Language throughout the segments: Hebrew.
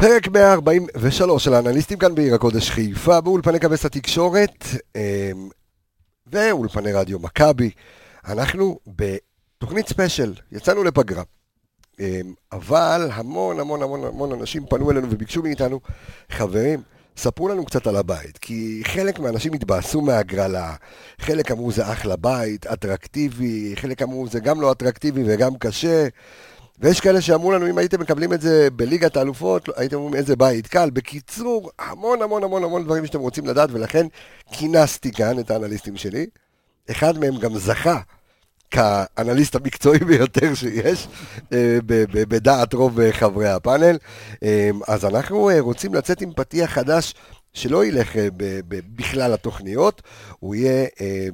פרק 143 של האנליסטים כאן בעיר הקודש חיפה, באולפני כבש התקשורת אמ, ואולפני רדיו מכבי. אנחנו בתוכנית ספיישל, יצאנו לפגרה. אמ, אבל המון המון המון המון אנשים פנו אלינו וביקשו מאיתנו, חברים, ספרו לנו קצת על הבית, כי חלק מהאנשים התבאסו מהגרלה, חלק אמרו זה אחלה בית, אטרקטיבי, חלק אמרו זה גם לא אטרקטיבי וגם קשה. ויש כאלה שאמרו לנו, אם הייתם מקבלים את זה בליגת האלופות, הייתם אומרים איזה בית קל. בקיצור, המון המון המון המון דברים שאתם רוצים לדעת, ולכן כינסתי כאן את האנליסטים שלי. אחד מהם גם זכה כאנליסט המקצועי ביותר שיש, אה, בדעת רוב אה, חברי הפאנל. אה, אז אנחנו רוצים לצאת עם פתיח חדש. שלא ילך בכלל לתוכניות, הוא יהיה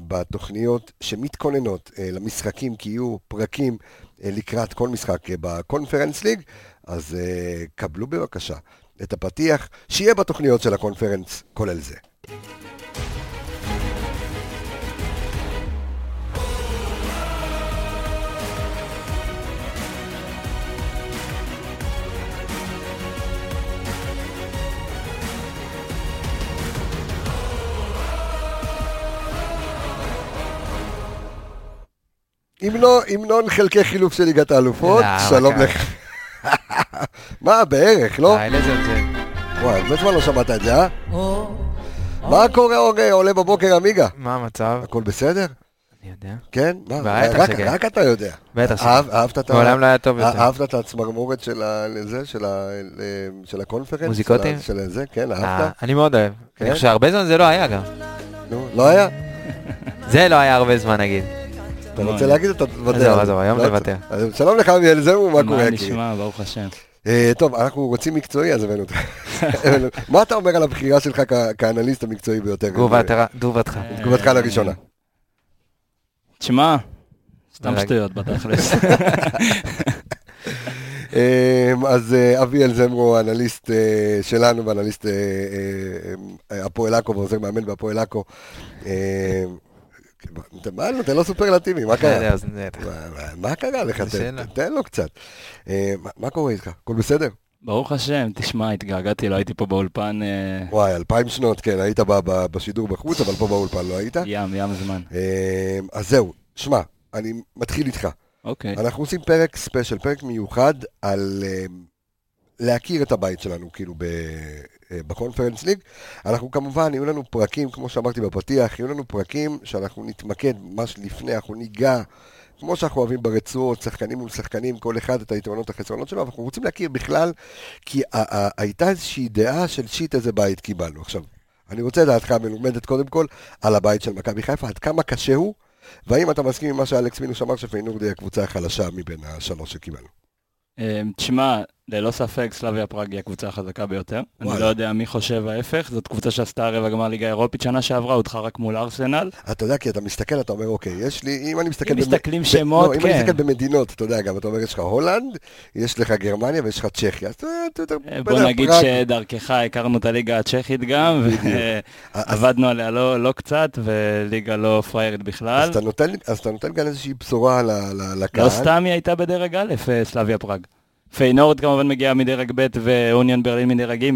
בתוכניות שמתכוננות למשחקים, כי יהיו פרקים לקראת כל משחק אה, בקונפרנס ליג, אז uh, קבלו בבקשה את הפתיח שיהיה בתוכניות של הקונפרנס, כולל זה. המנון חלקי חילוף של ליגת האלופות, שלום לך. מה, בערך, לא? די לזלזל. וואי, הרבה זמן לא שמעת את זה, אה? מה קורה, אורי, עולה בבוקר עמיגה? מה המצב? הכל בסדר? אני יודע. כן? מה, רק אתה יודע. בטח. אהבת את ה... מעולם לא היה טוב יותר. אהבת את הצמרמורת של הקונפרנס? מוזיקותים? של זה, כן, אהבת? אני מאוד אוהב. כן? אני חושב שהרבה זמן זה לא היה גם. נו, לא היה? זה לא היה הרבה זמן, נגיד. אתה רוצה להגיד אתה תוותר. עזוב, עזוב, היום לא, נוותר. שלום לך, אביאל, זהו, מה קורה? מה נשמע, ברוך השם. אה, טוב, אנחנו רוצים מקצועי, אז הבאנו אותך. מה אתה אומר על הבחירה שלך כאנליסט המקצועי ביותר? תגובתך. תגובתך לראשונה. תשמע, סתם שטויות בתכלס. אמ, אז אה, אביאל זמרו, אנליסט אה, שלנו ואנליסט הפועל עכו ועוזר מאמן בהפועל עכו. מה, תן לו סופרלטיבי, מה קרה? מה קרה לך? תן לו קצת. אה, מה קורה איתך? הכל בסדר? ברוך השם, תשמע, התגעגעתי, לא הייתי פה באולפן. אה, וואי, אלפיים שנות, כן, היית בשידור בחוץ, אבל פה באולפן לא היית. ים, ים זמן. אה, אז זהו, שמע, אני מתחיל איתך. אוקיי. אנחנו עושים פרק ספיישל, פרק מיוחד על להכיר את הבית שלנו, כאילו, בקונפרנס ליג. אנחנו כמובן, יהיו לנו פרקים, כמו שאמרתי בפתיח, יהיו לנו פרקים שאנחנו נתמקד ממש לפני, אנחנו ניגע, כמו שאנחנו אוהבים ברצועות, שחקנים מול שחקנים, כל אחד את היתרונות החסרונות שלו, אנחנו רוצים להכיר בכלל, כי הייתה איזושהי דעה של שיט איזה בית קיבלנו. עכשיו, אני רוצה את דעתך המלומדת קודם כל על הבית של מכבי חיפה, עד כמה קשה הוא, והאם אתה מסכים עם מה שאלכס מינוס אמר שפיינורד היא הקבוצה החלשה מבין השלוש שקיבלנו. אה, תשמע, ללא ספק סלאביה פראג היא הקבוצה החזקה ביותר. וואלה. אני לא יודע מי חושב ההפך, זאת קבוצה שעשתה רבע גמר ליגה אירופית שנה שעברה, הודחה רק מול ארסנל. אתה יודע, כי אתה מסתכל, אתה אומר, אוקיי, יש לי, אם אני מסתכל... אם מסתכלים במ... שמות, לא, כן. אם אני כן. מסתכל במדינות, אתה יודע, גם אתה אומר, יש לך הולנד, יש לך גרמניה ויש לך צ'כיה. אה, בוא נגיד פראג... שדרכך הכרנו את הליגה הצ'כית גם, ועבדנו עליה לא, לא קצת, וליגה לא פריירית בכלל. אז אתה נותן, אז אתה נותן כאן איזושהי בשורה לקהל. לא סתם היא הייתה בדרג א', אה, סלאביה פראג. פיינורד כמובן מגיעה מדרג ב' ואוניון ברלין מדרג ג',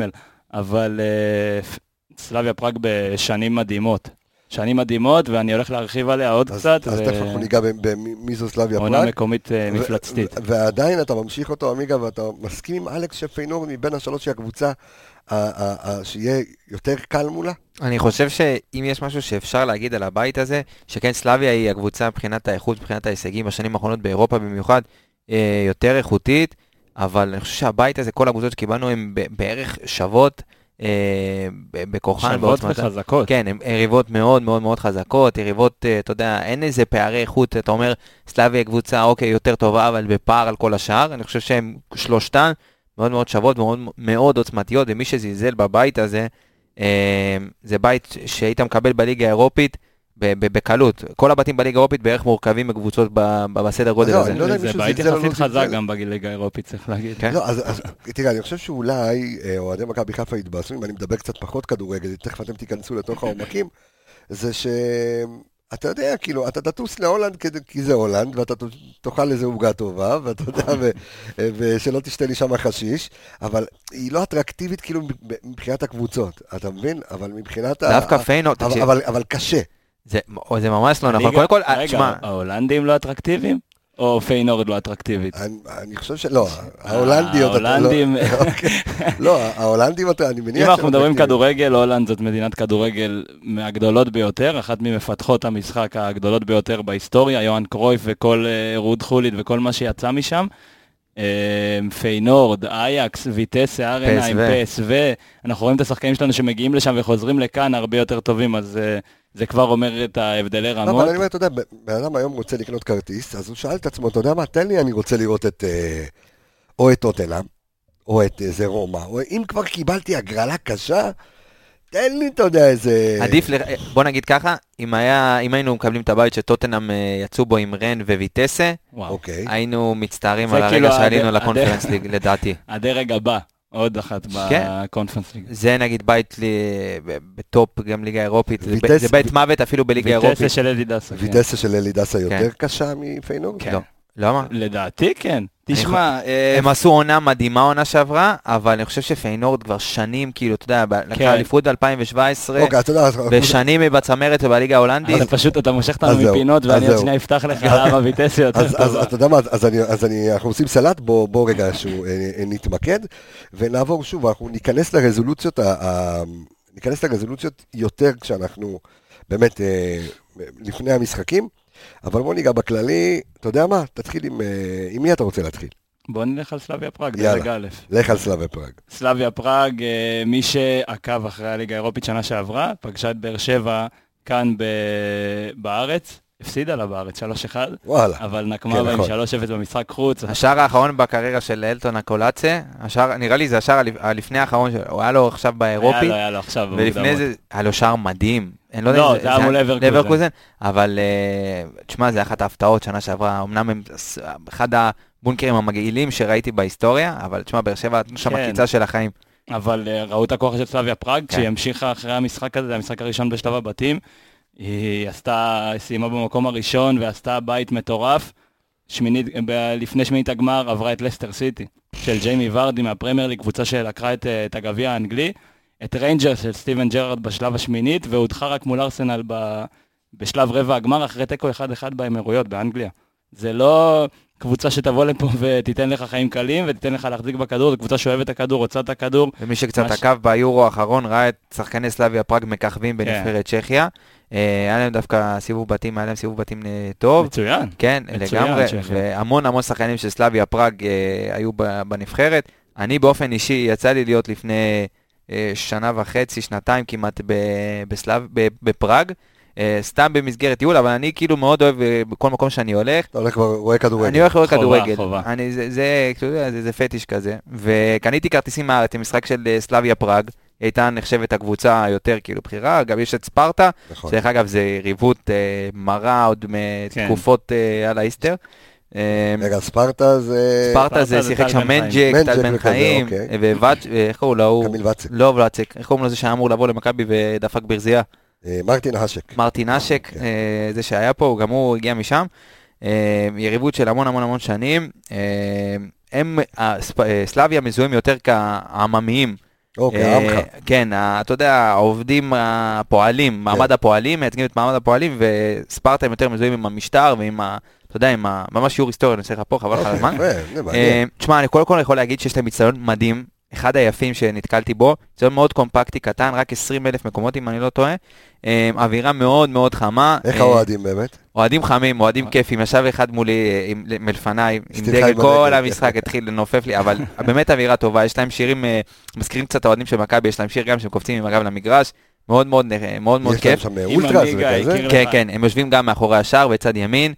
אבל uh, סלאביה פראג בשנים מדהימות. שנים מדהימות, ואני הולך להרחיב עליה עוד אז, קצת. אז ו... תכף אנחנו ניגע במי זו סלאביה פראג. עונה מקומית uh, מפלצתית. ועדיין אתה ממשיך אותו, עמיגה, ואתה מסכים עם אלכס שפיינורד מבין השלוש שהיא הקבוצה, שיהיה יותר קל מולה? אני חושב שאם יש משהו שאפשר להגיד על הבית הזה, שכן סלאביה היא הקבוצה מבחינת האיכות, מבחינת ההישגים בשנים האחרונות באירופה במיוחד, אה, יותר איכותית. אבל אני חושב שהבית הזה, כל הקבוצות שקיבלנו הן בערך שוות. אה, בכוחן. שוות וחזקות. כן, הן יריבות מאוד מאוד מאוד חזקות, יריבות, אה, אתה יודע, אין איזה פערי איכות, אתה אומר, סלאביה קבוצה, אוקיי, יותר טובה, אבל בפער על כל השאר. אני חושב שהן שלושתן מאוד מאוד שוות ומאוד מאוד עוצמתיות, ומי שזלזל בבית הזה, אה, זה בית שהיית מקבל בליגה האירופית. בקלות. כל הבתים בליגה האירופית בערך מורכבים מקבוצות בסדר גודל לא, הזה. לא זה בית יחסית חזק גם בליגה האירופית, צריך להגיד. כן? לא, אז תראה, אני חושב שאולי אה, אוהדי מכבי חיפה יתבאסו, אם אני מדבר קצת פחות כדורגל, תכף אתם תיכנסו לתוך העומקים, זה ש... אתה יודע, כאילו, אתה תטוס להולנד כי זה הולנד, ואתה תאכל איזה עוגה טובה, ואתה יודע, ו- ושלא תשתה לי שם חשיש, אבל היא לא אטרקטיבית כאילו מבחינת הקבוצות, אתה מבין? אבל מבחינת ה... דווקא אבל- תקשיב, אבל- אבל קשה. זה- זה ממש לא נכון. קודם כל, רגע, תשמע, ההולנדים לא אטרקטיביים? או פיינורד לא אטרקטיבית? אני, אני חושב שלא, ההולנדי עוד... אתה- ההולנדים- לא, אוקיי. לא, ההולנדים, אני מניח... אם אנחנו מדברים. כדורגל, הולנד זאת מדינת כדורגל מהגדולות ביותר, אחת ממפתחות המשחק הגדולות ביותר בהיסטוריה, יוהאן קרויף וכל אה, רוד חוליט וכל מה שיצא משם. אה, פיינורד, אייקס, ויטסה, ארנהיים, PSV. פסו, אנחנו רואים את השחקנים שלנו שמגיעים לשם וחוזרים לכאן הרבה יותר טובים, אז אה, זה כבר אומר את ההבדלי לא, רמות. אבל אני אומר, אתה יודע, בן אדם היום רוצה לקנות כרטיס, אז הוא שאל את עצמו, אתה יודע מה, תן לי, אני רוצה לראות את... אה, או את טוטנאם, או את איזה רומא, או אם כבר קיבלתי הגרלה קשה, תן לי, אתה יודע, איזה... עדיף, ל- בוא נגיד ככה, אם היה, אם היינו מקבלים את הבית שטוטנאם אה, יצאו בו עם רן וויטסה. אוקיי. היינו מצטערים על הרגע כאילו שעלינו הד- לקונפרנס ליג, לדעתי. הדרג הבא, עוד אחת כן. בקונפרנס ליג. זה נגיד בית לי, ב- בטופ גם ליגה אירופית, זה ב- ויטס- זה בית מוות אפילו בליגה ויטסה אירופית. של אלי דסה. כן. ויטסה של אלי דסה יותר כן. קשה מפיינורד? כן. למה? לדעתי כן. תשמע, אה, הם עשו עונה מדהימה עונה שעברה, אבל אני חושב שפיינורד כבר שנים, כאילו, אתה יודע, לקחה כן. אליפות ב-2017, אוקיי, ושנים היא בצמרת ובליגה ההולנדית. אתה פשוט, אתה מושך אותנו מפינות, ואני עוד. שנייה אפתח לך למה ויטסה יותר אז, אז טובה. אתה יודע מה, אז, אני, אז אני, אנחנו עושים סלט, בוא, רגע אה, אה, נתמקד, ונעבור שוב, אנחנו ניכנס לרזולוציות, ניכנס לרזולוציות יותר כשאנחנו באמת לפני המשחקים, אבל בוא ניגע בכללי, אתה יודע מה, תתחיל עם, אה, עם מי אתה רוצה להתחיל? בוא נלך על סלאביה פראג. דרג א'. לך על סלאביה פראג. סלאביה פראג, אה, מי שעקב אחרי הליגה האירופית שנה שעברה, פגשה את באר שבע כאן ב- בארץ, הפסידה לה בארץ 3-1, וואלה, אבל כן, נקמה בה עם נכון. 3-0 במשחק חוץ. השער האחרון בקריירה של אלטון הקולאצה, השער, נראה לי זה השער הלפ- הלפני האחרון הוא היה לו עכשיו היה באירופי, לו, היה לו עכשיו. ולפני. זה היה לו שער מדהים. אני לא יודע לא, אם זה היה מול אברקוזן. לברקוזן, אבל אה, תשמע, זה אחת ההפתעות שנה שעברה, אמנם הם אחד הבונקרים המגעילים שראיתי בהיסטוריה, אבל תשמע, באר שבע נתנו שם כן. עקיצה של החיים. אבל אה, ראו את הכוח של סלאביה פראג, כן. כשהיא המשיכה אחרי המשחק הזה, זה המשחק הראשון בשלב הבתים. היא עשתה, סיימה במקום הראשון ועשתה בית מטורף. שמינית, ב- לפני שמינית הגמר עברה את לסטר סיטי, של ג'יימי ורדי מהפרמייר ליג, קבוצה שלקחה את, אה, את הגביע האנגלי, את ריינג'רס של סטיבן ג'רארד בשלב השמינית, והודחה רק מול ארסנל ב, בשלב רבע הגמר, אחרי תיקו 1-1 באמירויות, באנגליה. זה לא קבוצה שתבוא לפה ותיתן לך חיים קלים ותיתן לך להחזיק בכדור, זו קבוצה שאוהבת את הכדור, רוצה את הכדור, ומי שקצת ממש- עקב ביורו האחרון ראה את שחקני סלאביה פראג מככבים כן. בנבחרת צ'כיה. אה, היה להם דווקא סיבוב בתים, היה להם סיבוב בתים אה, טוב. מצוין. כן, מצוין, לגמרי, צ'כיה. והמון המון שחקנים של סלאביה פראג אה, היו בנבחרת. אני באופן אישי, יצא לי להיות לפני שנה וחצי, שנתיים כמעט ב- בסלאב, ב- בפראג, אה, סתם במסגרת טיול, אבל אני כאילו מאוד אוהב אה, בכל מקום שאני הולך. אתה הולך כבר, רואה כדורגל. אני הולך לראות חובה, כדורגל. חובה. אני, זה, זה, זה, זה פטיש כזה. וקניתי כרטיסים מהארץ למשחק של אה, סלאביה פראג. הייתה נחשבת הקבוצה היותר כאילו בכירה, גם יש את ספרטה, נכון. שדרך אגב זה יריבות אה, מרה עוד כן. מתקופות אה, על האיסטר. אה, רגע, ספרטה זה... ספרטה זה שיחק שם חיים. מנג'ק, טל בן חיים, אוקיי. וואץ', איך קראו לו? קמיל ואצק. לא ולצק, איך קוראים לו זה שהיה אמור לבוא למכבי ודפק ברזייה? אה, מרטין האשק. מרטין אשק, כן. אה, זה שהיה פה, גם הוא הגיע משם. אה, יריבות של המון המון המון שנים. הם, סלאביה מזוהים יותר כעממיים. אוקיי, עמך. כן, אתה יודע, העובדים הפועלים, מעמד הפועלים, מייצגים את מעמד הפועלים, וספרטה הם יותר מזוהים עם המשטר ועם ה... אתה יודע, עם ה... ממש שיעור היסטוריה, אני עושה לך פה, חבל לך על הזמן. אוקיי, זה אה. תשמע, אני קודם כל יכול להגיד שיש להם מצטיון מדהים, אחד היפים שנתקלתי בו, מצטיון מאוד קומפקטי, קטן, רק 20 אלף מקומות אם אני לא טועה, אה, אווירה מאוד מאוד חמה. איך אה, האוהדים באמת? אוהדים חמים, אוהדים כיפים, ישב אחד מולי מלפניי, עם דגל, כל הדגל, המשחק התחיל לנופף לי, אבל באמת אווירה טובה, יש להם שירים, מזכירים קצת האוהדים של מכבי, יש להם שיר גם שהם קופצים עם הגב למגרש, מאוד מאוד מאוד מאוד יש להם כיף. שם אולטרס וכזה? כן. כן, הם יושבים גם מאחורי השער בצד ימין,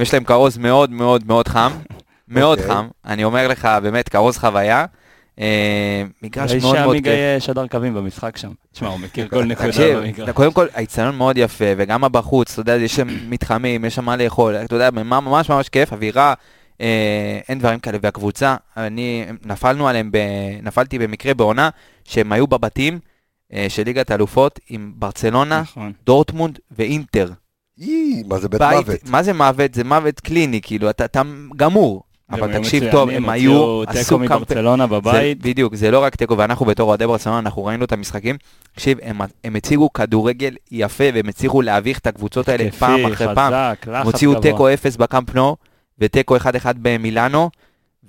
יש להם כרוז מאוד מאוד מאוד חם, מאוד אוקיי. חם, אני אומר לך, באמת, כרוז חוויה. אה, מגרש מאוד מאוד כיף. שדר קווים במשחק שם. תשמע, הוא מכיר כל נקודה במגרש. קודם כל, האיצטדיון מאוד יפה, וגם הבחוץ, אתה יודע, יש שם מתחמים, יש שם מה לאכול, אתה יודע, ממש ממש כיף, אווירה, אה, אין דברים כאלה, והקבוצה, אני, נפלנו עליהם, ב, נפלתי במקרה בעונה, שהם היו בבתים אה, של ליגת האלופות עם ברצלונה, נכון. דורטמונד ואינטר. אי, מה זה בית בית, מוות? מה זה מוות? זה מוות קליני, כאילו, אתה, אתה גמור. הם אבל תקשיב טוב, הם היו, עשו קמפיין. מברצלונה בבית. זה, בדיוק, זה לא רק תיקו, ואנחנו בתור אוהדי ברצלונה, אנחנו ראינו את המשחקים. תקשיב, הם, הם הציגו כדורגל יפה, והם הצליחו להביך את הקבוצות האלה פעם אחרי פעם. חזק, הם לחץ הוציאו. תיקו 0 בקאמפ נו, ותיקו 1-1 במילאנו,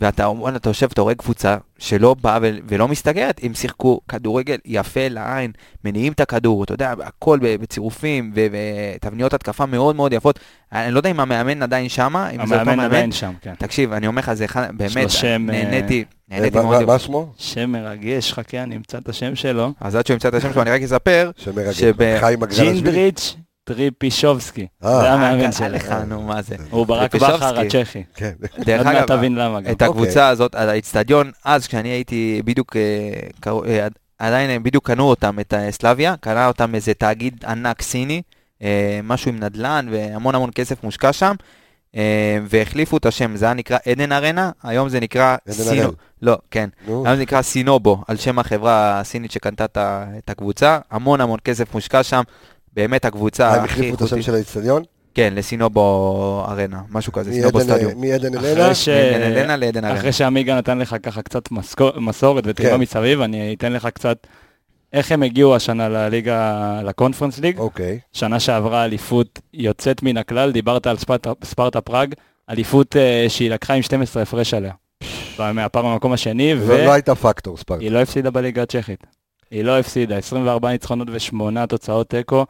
ואתה וואלה, אתה יושב, אתה רואה קבוצה שלא באה ולא מסתגרת, הם שיחקו כדורגל יפה לעין, מניעים את הכדור, אתה יודע, הכל בצירופים ותבניות התקפה מאוד מאוד יפות. אני לא יודע אם המאמן עדיין שמה, אם זה אותו המאמן מאמן. עדיין שם, כן. תקשיב, אני אומר לך, זה אחד, באמת, שם, נהניתי, אה, נהניתי מה- מאוד. מה- שמו? שם מרגש, חכה, אני אמצא את השם שלו. אז עד שהוא ימצא את השם שלו, אני רק אספר, שמרגל. שב- חיים הגרלשווילי. ג'ינדריץ' טריפישובסקי. אה. זה המאמן אה, שלו. לך, נו, מה זה. הוא ברק. בכר הצ'כי. כן. דרך עוד מעט אגב, תבין למה גם. את הקבוצה הזאת, על האיצטדיון, אז כשאני הייתי בדיוק, אה, עדיין הם בדיוק קנו אותם, את סלביה, קנה אותם איזה תאגיד ענק סיני, משהו עם נדל"ן והמון המון כסף מושקע שם, והחליפו את השם, זה היה נקרא עדן ארנה, היום זה נקרא סינו. לא, כן, היום זה נקרא סינובו, על שם החברה הסינית שקנתה את הקבוצה, המון המון כסף מושקע שם, באמת הקבוצה אה, הם הכי החליפו את השם איכותית, של האיצטדיון? כן, לסינובו ארנה, משהו כזה, סינובו סטדיום. מעדן אלנה? ש- מעדן אלנה לעדן ארנה. אחרי שעמיגה נתן לך ככה קצת מסקו- מסורת וטריבה כן. מסביב, אני אתן לך קצת איך הם הגיעו השנה לליגה, לקונפרנס ליג. אוקיי. שנה שעברה אליפות יוצאת מן הכלל, דיברת על ספרטה, ספרטה פראג, אליפות אה, שהיא לקחה עם 12 הפרש עליה. מהפעם במקום השני, לא לא הייתה פקטור ספרטה. והיא לא הפסידה בליגה הצ'כית. היא לא הפסידה, 24 ניצחונות ושמונה תוצאות תיקו.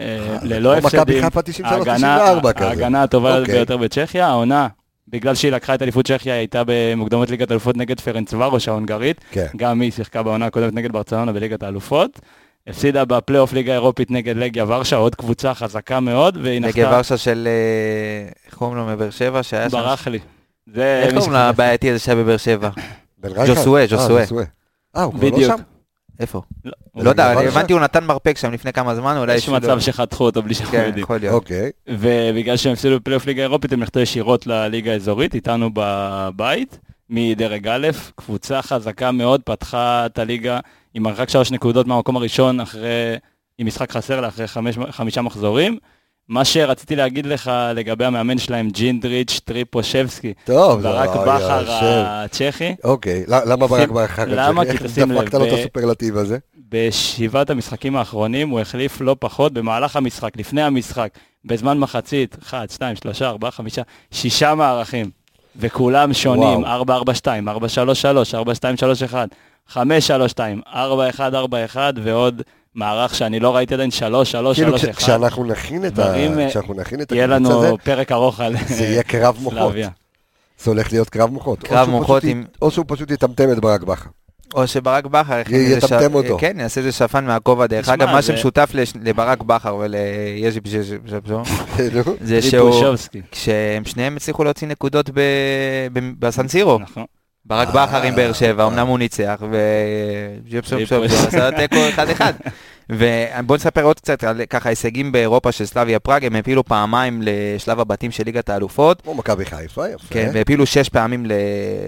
אה, ללא כמו מכבי הפסדים. חיפה 93-94 ההגנה, הטובה אוקיי. ביותר בצ'כיה, העונה, בגלל שהיא לקחה את אליפות צ'כיה, היא הייתה במוקדמות ליגת האלופות נגד פרנץ ורוש ההונגרית, כן. גם היא שיחקה בעונה הקודמת נגד ברצלונה בליגת האלופות. הפסידה בפלייאוף ליגה האירופית נגד לגיה ורשה, עוד קבוצה חזקה מאוד, והיא נגד נחתה, ורשה של, אה, איך קוראים לו מבאר שבע, שהיה שם? ברח לי. איך קוראים. הבעייתי הזה שהיה בבאר שבע? רייכרד? ז'וסואה, אה. אה, הוא כבר לא. שם? איפה? לא, לא יודע? אני הבנתי הוא נתן מרפק שם לפני כמה זמן, אולי... יש מצב שחתכו אותו בלי שאנחנו כן, יודעים. יכול להיות. אוקיי. ובגלל שהם הפסידו בפלייאוף ליגה אירופית, הם נחתו ישירות לליגה האזורית, איתנו בבית, מדרג א', קבוצה חזקה מאוד, פתחה את הליגה עם מרחק שלוש נקודות מהמקום הראשון, אחרי, עם משחק חסר לה אחרי חמש, חמישה מחזורים. מה שרציתי להגיד לך לגבי המאמן שלהם, ג'ינדריץ' טריפושבסקי, טוב, ברק בכר. הצ'כי, אוקיי, למה ברק בכר? למה? איך כי תשים דפקת לב, לו את הסופרלטיב הזה? בשבעת המשחקים האחרונים הוא החליף לא פחות במהלך המשחק, לפני המשחק, בזמן מחצית, 1, 2, 3, 4, 5, 6 מערכים, וכולם שונים, וואו. 4, 4, 2, 4, 3, 3, 4, 2, 3, 1, 5, 3, 2, 4, 1, 4, 1, ועוד מערך שאני לא ראיתי עדיין, 3, 3, כאילו 3, כש- 1. כשאנחנו נכין את אה, יהיה הקבוצה הזה, לנו פרק ארוך על זה יהיה קרב מוחות. זה הולך להיות קרב מוחות. קרב שהוא מוחות עם- או שהוא פשוט יטמטם את ברק בכר. או שברק בכר יטמטם אותו. כן, יעשה איזה שפן מהכובע. דרך אגב, מה זה- שמשותף לברק בכר וליז'י בז'בז'ו, נו, זה שהוא... טריפושובסקי. כשהם שניהם הצליחו להוציא נקודות בסנסירו. נכון. ברק אה, בכר עם באר שבע, אמנם הוא ניצח, וג'פסון עשה תיקו 1-1. ובואו נספר עוד קצת על ככה הישגים באירופה של סלאביה פראג, הם העפילו פעמיים לשלב הבתים של ליגת האלופות. כמו מכבי חיפה, יפה. כן, והעפילו שש פעמים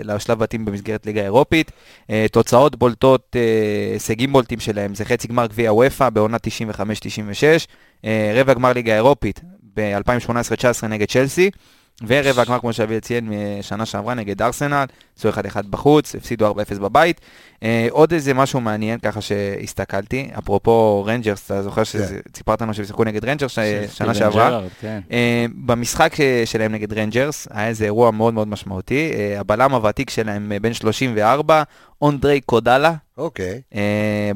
לשלב בתים במסגרת ליגה אירופית. אה, תוצאות בולטות, אה, הישגים בולטים שלהם, זה חצי גמר גביע וופא בעונה 95-96, אה, רבע גמר ליגה אירופית ב-2018-19 נגד צ'לסי, ורבע גמר, כמו שאביאל ציין, משנה שעברה נגד ארסנל, עשו 1-1 בחוץ, הפסידו 4-0 בבית. אה, עוד איזה משהו מעניין ככה שהסתכלתי, אפרופו רנג'רס, אתה זוכר שסיפרת לנו שהם שיחקו נגד רנג'רס אה, שנה שעברה? כן. אה, במשחק שלהם נגד רנג'רס, היה איזה אירוע מאוד מאוד משמעותי. Uh, הבלם הוותיק שלהם אה, בן 34, אונדרי קודלה, אוקיי. אה,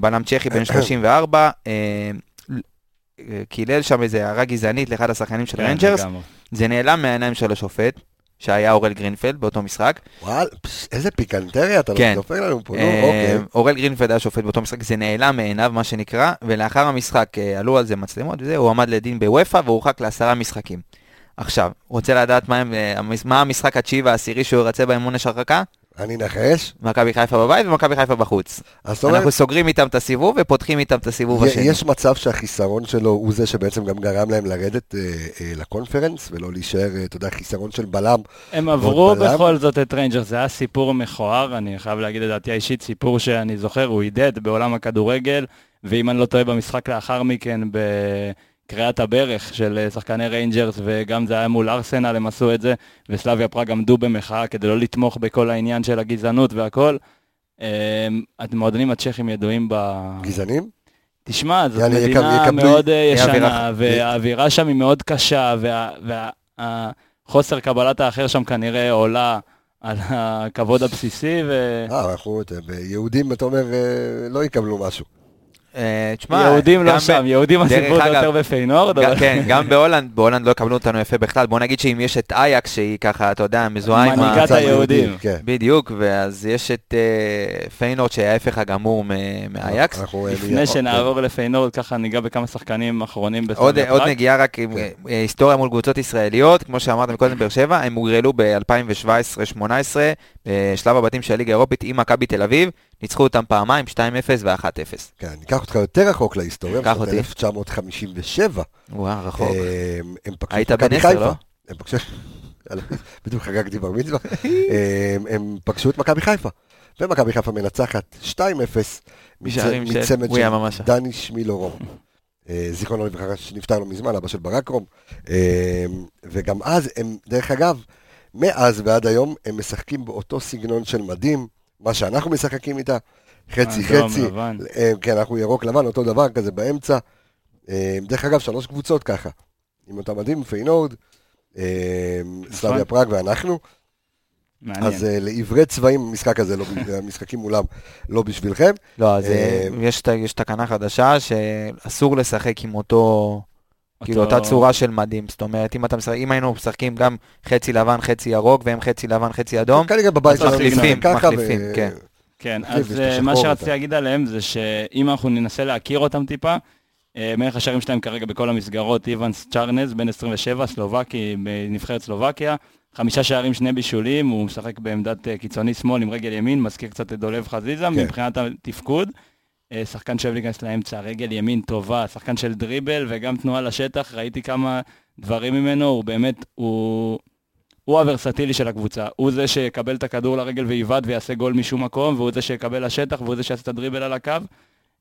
בלם צ'כי בן 34, אה, קילל שם איזה הערה גזענית לאחד השחקנים של כן, רנג'רס, לגמרי. זה נעלם מהעיניים של השופט, שהיה אורל גרינפלד באותו משחק. וואל, פש, איזה פיקנטריה אתה כן. דופק לנו פה, נו, אה, אוקיי. אורל גרינפלד היה שופט באותו משחק, זה נעלם מעיניו, מה שנקרא, ולאחר המשחק אה, עלו על זה מצלמות וזה, הוא עמד לדין בוופא והורחק לעשרה משחקים. עכשיו, רוצה לדעת מה, הם, אה, מה המשחק התשיעי והעשירי שהוא ירצה בהם עונש הרחקה? אני אנחש? מכבי חיפה בבית ומכבי חיפה בחוץ. אנחנו סוגרים איתם את הסיבוב ופותחים איתם את הסיבוב י- השני. יש מצב שהחיסרון שלו הוא זה שבעצם גם גרם להם לרדת אה, אה, לקונפרנס ולא להישאר, אה, אתה יודע, חיסרון של בלם. הם עברו בלם. בכל זאת את ריינג'רס, זה היה סיפור מכוער, אני חייב להגיד את דעתי האישית, סיפור שאני זוכר, הוא הדהד בעולם הכדורגל, ואם אני לא טועה במשחק לאחר מכן, ב... כריעת הברך של אה, שחקני ריינג'רס, וגם זה היה מול ארסנל, הם עשו את זה, וסלאביה פראג עמדו במחאה כדי לא לתמוך בכל העניין של הגזענות והכל. המועדונים הצ'כים ידועים ב... גזענים? תשמע, זאת יעני, מדינה יקבלו- מאוד אה, ישנה, והאווירה שם היא מאוד קשה, והחוסר קבלת האחר שם כנראה עולה על הכבוד הבסיסי, ו... אה, אנחנו, יהודים, אתה אומר, אה, לא יקבלו משהו. אה, תשמע, יהודים לא שם, יהודים הסיפור זה יותר בפיינורד. כן, גם בהולנד, בהולנד לא יקבלו אותנו יפה בכלל. בוא נגיד שאם יש את אייאקס, שהיא ככה, אתה יודע, מזוהה עם. מנהיגת היהודים. כן. בדיוק, ואז יש את אה, פיינורד שהיא ההפך הגמור מ- מאייאקס. אנחנו, לפני שנעבור לפיינורד, ככה ניגע בכמה שחקנים אחרונים עוד. נגיעה רק עם כן. אה, היסטוריה מול קבוצות ישראליות, כמו שאמרת מקודם באר שבע, הם הוגרלו ב-2017-2018 בשלב הבתים של הליגה האירופית עם מכבי תל אביב, ניצחו אותם פעמיים, 2-0 ו-1-0. כן, ניקח אותך יותר רחוק להיסטוריה, קח אותי. 1957. וואו, רחוק. אה, הם פגשו את מכבי חיפה. לא? הם פגשו... בדיוק חגגתי בר מצווה. אה, הם פגשו את מכבי חיפה. ומכבי חיפה מנצחת 2-0 משערים מצ- של מצמד של. דני שמילו רום. אה, זיכרונו לברכה שנפטר לא מזמן, אבא של ברק רום. אה, וגם אז הם, דרך אגב, מאז ועד היום הם משחקים באותו סגנון של מדים, מה שאנחנו משחקים איתה, חצי אדום, חצי. לבן. אה, כן, אנחנו ירוק לבן, אותו דבר כזה באמצע. אה, דרך אגב, שלוש קבוצות ככה, עם אותם מדים, פיינורד, אה, סלאביה פראג ואנחנו. מעניין. אז אה, לעברי צבעים המשחק הזה, לא המשחקים מולם לא בשבילכם. לא, אז אה, יש ת- יש תקנה חדשה שאסור לשחק עם אותו, כאילו אותה צורה של מדים. זאת אומרת, אם אתה משחק, אם היינו משחקים גם חצי לבן, חצי ירוק, והם חצי לבן, חצי אדום, מחליפים, מחליפים, כן. כן, מחליף, אז אה, מה שרציתי להגיד עליהם זה שאם אנחנו ננסה להכיר אותם טיפה, אה, מלך השערים שלהם כרגע בכל המסגרות, איוונס צ'ארנז, בן 27, סלובקי, בנבחרת סלובקיה, חמישה שערים, שני בישולים, הוא משחק בעמדת אה, קיצוני שמאל עם רגל ימין, מזכיר קצת את דולב חזיזה, כן. מבחינת התפקוד. אה, שחקן שאוהב להיכנס לאמצע, רגל ימין טובה, שחקן של דריבל וגם תנועה לשטח, ראיתי כמה דברים ממנו, הוא באמת, הוא... הוא הוורסטילי של הקבוצה, הוא זה שיקבל את הכדור לרגל ויבעט ויעשה גול משום מקום, והוא זה שיקבל לשטח, והוא זה שיעשה את הדריבל על הקו.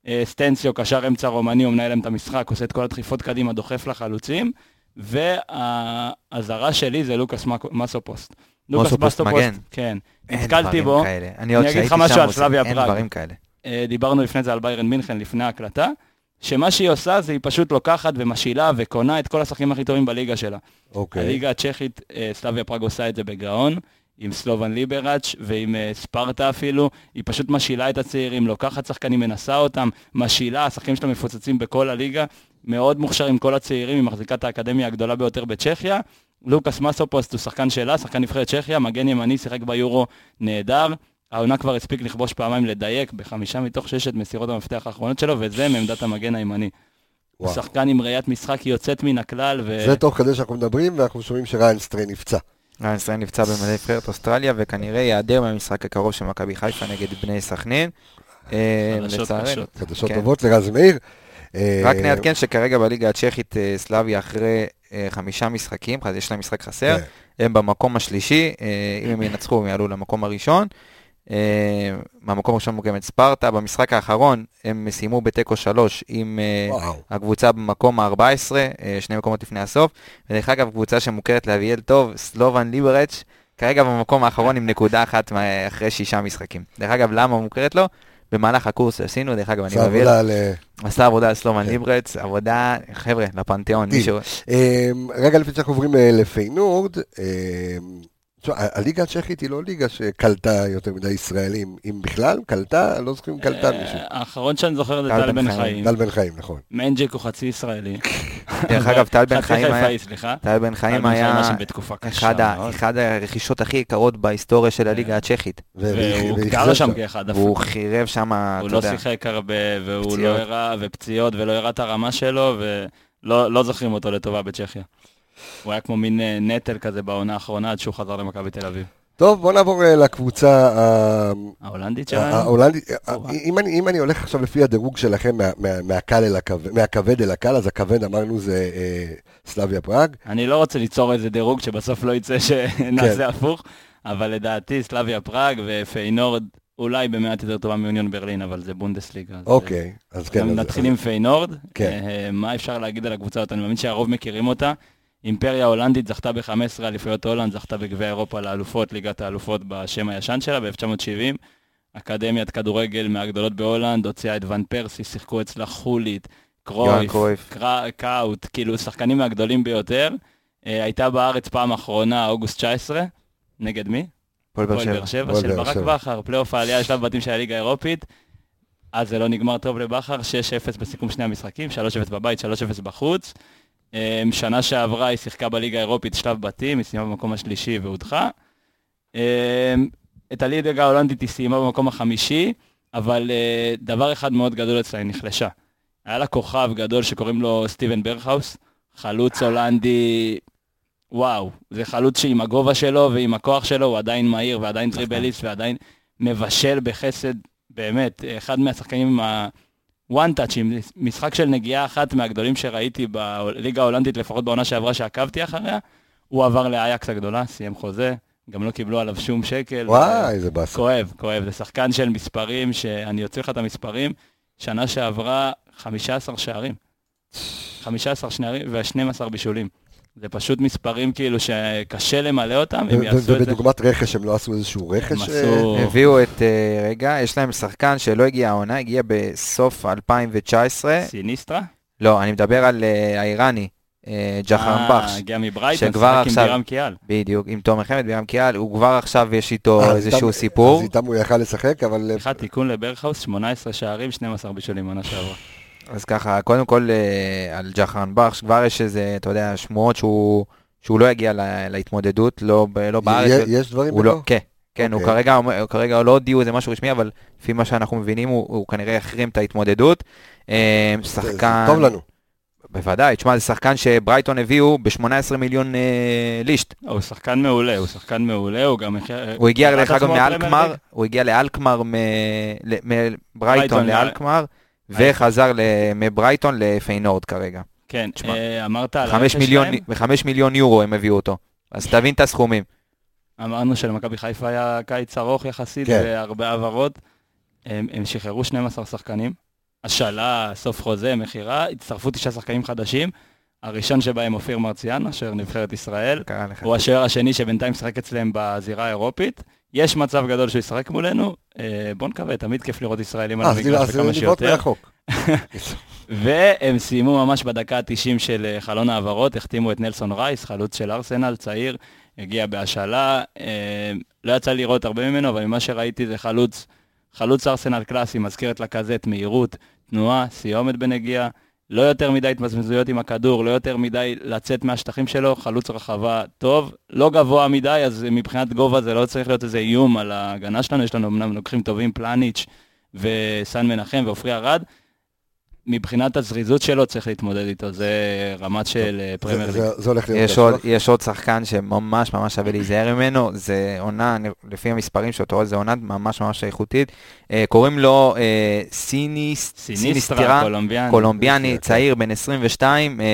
אה, סטנצ'יו, קשר אמצע רומני, הוא מנהל להם את המשחק, עושה את כל הדחיפות קדימה, דוחף לחלוצים, והאזהרה שלי זה לוקאס מסופוסט. לוקאס מסופוסט. כן. אין נתקלתי בו. אני אגיד לך משהו על סלאביה אין פראג. דברים כאלה. אה, דיברנו לפני זה על ביירן מינכן, לפני ההקלטה, שמה שהיא עושה זה היא פשוט לוקחת ומשאילה וקונה את כל השחקנים הכי טובים בליגה שלה. אוקיי. הליגה הצ'כית, אה, סלאביה פראג עושה את זה בגאון, עם סלובן ליבראץ' ועם אה, ספרטה אפילו, היא פשוט משאילה את הצעירים, לוקחת שחקנים, מנסה אותם, משאילה, השחקנים שלה מפוצצים בכל הליגה, מאוד מוכשרים כל הצעירים, היא מחזיקה את האקדמיה הגדולה ביותר בצ'כיה. לוקאס מסופוסט הוא שחקן שלה, שחקן נבחרת צ'כיה, מגן ימני, שיחק ביורו נהדר. העונה כבר הספיק לכבוש פעמיים לדייק בחמישה מתוך ששת מסירות המפתח האחרונות שלו, וזה מעמדת המגן הימני. הוא. שחקן עם ראיית משחק יוצאת מן הכלל, ו... זה תוך כדי שאנחנו מדברים, ואנחנו שומעים שריאן סטריין נפצע. ריאן סטריין נפצע במדי נבחרת אוסטרליה, וכנראה ייעדר מהמשחק הקרוב של מכבי חיפה נגד בני סכנין. אה, חדשות לצערנו. קשות. חדשות כן. טובות לרז מאיר. אה, רק נעדכן שכרגע בליגה הצ'כית אה, סלאביה אחרי חמישה משחקים, יש להם משחק חסר, כן. הם במקום השלישי, אם הם ינצחו הם יעלו למקום הראשון. אה, מהמקום הראשון ממוקמת ספרטה, במשחק האחרון הם סיימו בתיקו שלוש עם אה, וואו. הקבוצה במקום ה-14, אה, שני מקומות לפני הסוף. ודרך אגב, קבוצה שמוכרת לאביאל טוב, סלובן ליברץ', כרגע במקום האחרון עם נקודה אחת אחרי שישה משחקים. דרך אגב, למה מוכרת לו? במהלך הקורס שעשינו, דרך אגב, אני. אה, עשה עבודה על סלובן כן. ליברץ, עבודה, חבר'ה, לפנתיאון. מישהו... רגע לפני שאנחנו עוברים לפיינורד, תשמע, הליגה הצ'כית היא לא ליגה שקלטה יותר מדי ישראלים, אם בכלל, קלטה, לא זוכרים אם קלטה אה, מישהו. האחרון שאני זוכר זה טל בן חיים. טל בן חיים, נכון. מנג'ק הוא חצי ישראלי. דרך אגב, טל בן חיים היה... חיפאי, סליחה. טל בן חיים היה אחד הרכישות הכי יקרות בהיסטוריה של הליגה הצ'כית. ו- והוא גר שם. כאחד והוא אפילו. חירב שם, הוא אתה לא יודע, שיחק הרבה, והוא לא. הראה, ופציעות, ולא הראה את הרמה שלו, ולא לא זוכרים אותו לטובה בצ'כיה. הוא היה כמו מין אה, נטל כזה בעונה האחרונה עד שהוא חזר למכבי תל אביב. טוב, בוא נעבור אה, לקבוצה ה- ההולנדית שלנו? ההולנדית. אה. אם אני- אם אני הולך עכשיו לפי הדירוג שלכם מה- מה- מהקל אל הכבד, מהכבד אל הקל, אז הכבד אמרנו זה אה, סלאביה פראג. אני לא רוצה ליצור איזה דירוג שבסוף לא יצא כן. שנעשה הפוך, אבל לדעתי סלאביה פראג ופיינורד אולי במעט יותר טובה מאוניון ברלין, אבל זה בונדסליגה. אז, אוקיי, אז כן. גם אז- נתחיל עם פיינורד. כן. אה, מה אפשר להגיד על הקבוצה הזאת? אני מאמין שהרוב מכירים אותה. אימפריה הולנדית זכתה ב-15 אליפויות הולנד, זכתה בגביע אירופה לאלופות, ליגת האלופות בשם הישן שלה ב-1970. אקדמיית כדורגל מהגדולות בהולנד, הוציאה את ון פרסי, שיחקו אצלה חוליט, קרויף, קרויף. קרא- קאוט, כאילו שחקנים מהגדולים ביותר. אה, הייתה בארץ פעם אחרונה, אוגוסט 19, נגד מי? הפועל באר שבע. של ברק. בכר, פלייאוף העלייה לשלב בתים של הליגה האירופית. אז זה לא נגמר טוב לבכר, 6-0 בסיכום שני המשחקים, 3-0 בבית, 3-0 בחוץ. אה, שנה שעברה היא שיחקה בליגה האירופית שלב בתים, היא סיימה במקום השלישי והודחה. אה, את הליגה ההולנדית היא סיימה במקום החמישי, אבל אה, דבר אחד מאוד גדול אצלה, היא נחלשה. היה לה כוכב גדול שקוראים לו סטיבן ברכהאוס, חלוץ הולנדי, וואו, זה חלוץ שעם הגובה שלו ועם הכוח שלו הוא עדיין מהיר ועדיין טריבליסט ועדיין מבשל בחסד, באמת, אחד מהשחקנים עם ה-one touch, עם משחק של נגיעה אחת מהגדולים שראיתי בליגה ההולנדית, לפחות בעונה שעברה שעקבתי אחריה, הוא עבר לאייקס הגדולה, סיים חוזה, גם לא קיבלו עליו שום שקל. וואי, איזה באסה. כואב, כואב, זה שחקן של מספרים, שאני אוציא לך את המספרים, שנה שעברה 15 שערים. 15 שערים ו-12 בישולים. זה פשוט מספרים כאילו שקשה למלא אותם, הם יעשו את זה. ובדוגמת רכש, הם לא עשו איזשהו רכש? הם אה, עשו... הביאו את, אה, רגע, יש להם שחקן שלא הגיע העונה, הגיע בסוף 2019. סיניסטרה? לא, אני מדבר על אה, האיראני, אה, בחש. הגיע מברייטון, שכבר שיחק עם בירם קיאל. בדיוק, עם תומר חמד בירם קיאל, הוא כבר עכשיו יש איתו איזשהו סיפור. אז איתם הוא יכל לשחק, אבל... סליחה, תיקון לברכהאוס, 18 שערים, 12 בישולים עונה שעברה. אז ככה, קודם כל אה, על ג'חרן בחש, כבר יש איזה, אתה יודע, שמועות שהוא שהוא לא יגיע לה- להתמודדות, לא לא בארץ. י- יש דברים הוא לא? כן, כן, הוא אוקיי. כרגע, הוא כרגע לא הודיעו איזה משהו רשמי, אבל לפי מה שאנחנו מבינים, הוא, הוא כנראה יחרים את ההתמודדות. אה, שחקן... טוב לנו. בוודאי, תשמע, זה שחקן שברייטון הביאו ב-18 מיליון אה, לישט. הוא שחקן מעולה, הוא שחקן מעולה, הוא גם... הוא הגיע דרך אגב מאלקמר? הוא הגיע לאלקמר, מברייטון ברייטון, לאלקמר, וחזר מברייטון לפיינורד כרגע. כן, תשמע, אה, אמרת על הרכש שלהם? בחמש מיליון יורו הם הביאו אותו. אז תבין את הסכומים. אמרנו שלמכבי חיפה היה קיץ ארוך יחסית, כן. והרבה העברות. הם, הם שחררו 12 שחקנים, השאלה, סוף חוזה, מכירה, הצטרפו תשעה שחקנים חדשים. הראשון שבהם אופיר מרציאנו, אשר נבחרת ישראל. הוא השוער השני שבינתיים משחק אצלם בזירה האירופית. יש מצב גדול שהוא ישחק מולנו. אה, בוא נקווה, תמיד כיף לראות ישראלים על אה, המגרש וכמה שיותר. והם סיימו ממש בדקה ה-90 של אה, חלון העברות, החתימו את נלסון רייס, חלוץ של ארסנל, צעיר, הגיע בהשאלה. לא יצא לי לראות הרבה ממנו, אבל ממה שראיתי זה חלוץ, חלוץ ארסנל קלאסי, מזכיר את לקזט, מהירות, תנועה, סיומת בנגיעה, לא יותר מדי התמזמזויות עם הכדור, לא יותר מדי לצאת מהשטחים שלו, חלוץ רחבה טוב, לא גבוה מדי, אז מבחינת גובה זה לא צריך להיות איזה איום על ההגנה שלנו, יש לנו אמנם לוקחים טובים פלניץ' וסאן מנחם ועופרי ארד. מבחינת הזריזות שלו צריך להתמודד איתו, זה רמת של אה, פרמייר ליג. זה- הולך להיות יש עוד. יש עוד שחקן שממש ממש שווה להיזהר ממנו, זה עונה, אני- לפי המספרים שלו, אתה רואה, זה עונה ממש ממש איכותית. אה, קוראים לו אה, סיניס, סיניסטרה, קולומביאני. צעיר, בן 22, אה,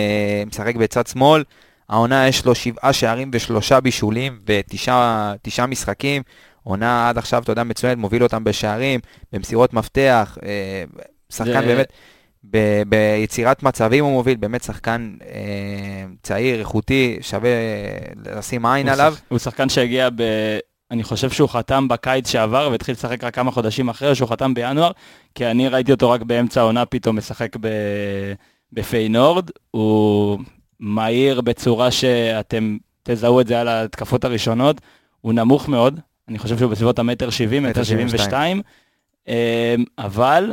משחק בצד שמאל. העונה יש לו שבעה שערים ושלושה בישולים בתשעה תשעה משחקים. עונה עד עכשיו, אתה יודע, מצוינת, מוביל אותם בשערים, במסירות מפתח, שחקן זה- באמת, ב, ביצירת מצבים הוא מוביל, באמת שחקן אה, צעיר, איכותי, שווה לשים עין הוא עליו. שח- הוא שחקן שהגיע ב... אני חושב שהוא חתם בקיץ שעבר והתחיל לשחק רק כמה חודשים אחרי, או שהוא חתם בינואר, כי אני ראיתי אותו רק באמצע העונה פתאום משחק ב... בפיינורד. הוא מהיר בצורה שאתם תזהו את זה על ההתקפות הראשונות. הוא נמוך מאוד, אני חושב שהוא בסביבות המטר 70, מטר 72, אמ, אבל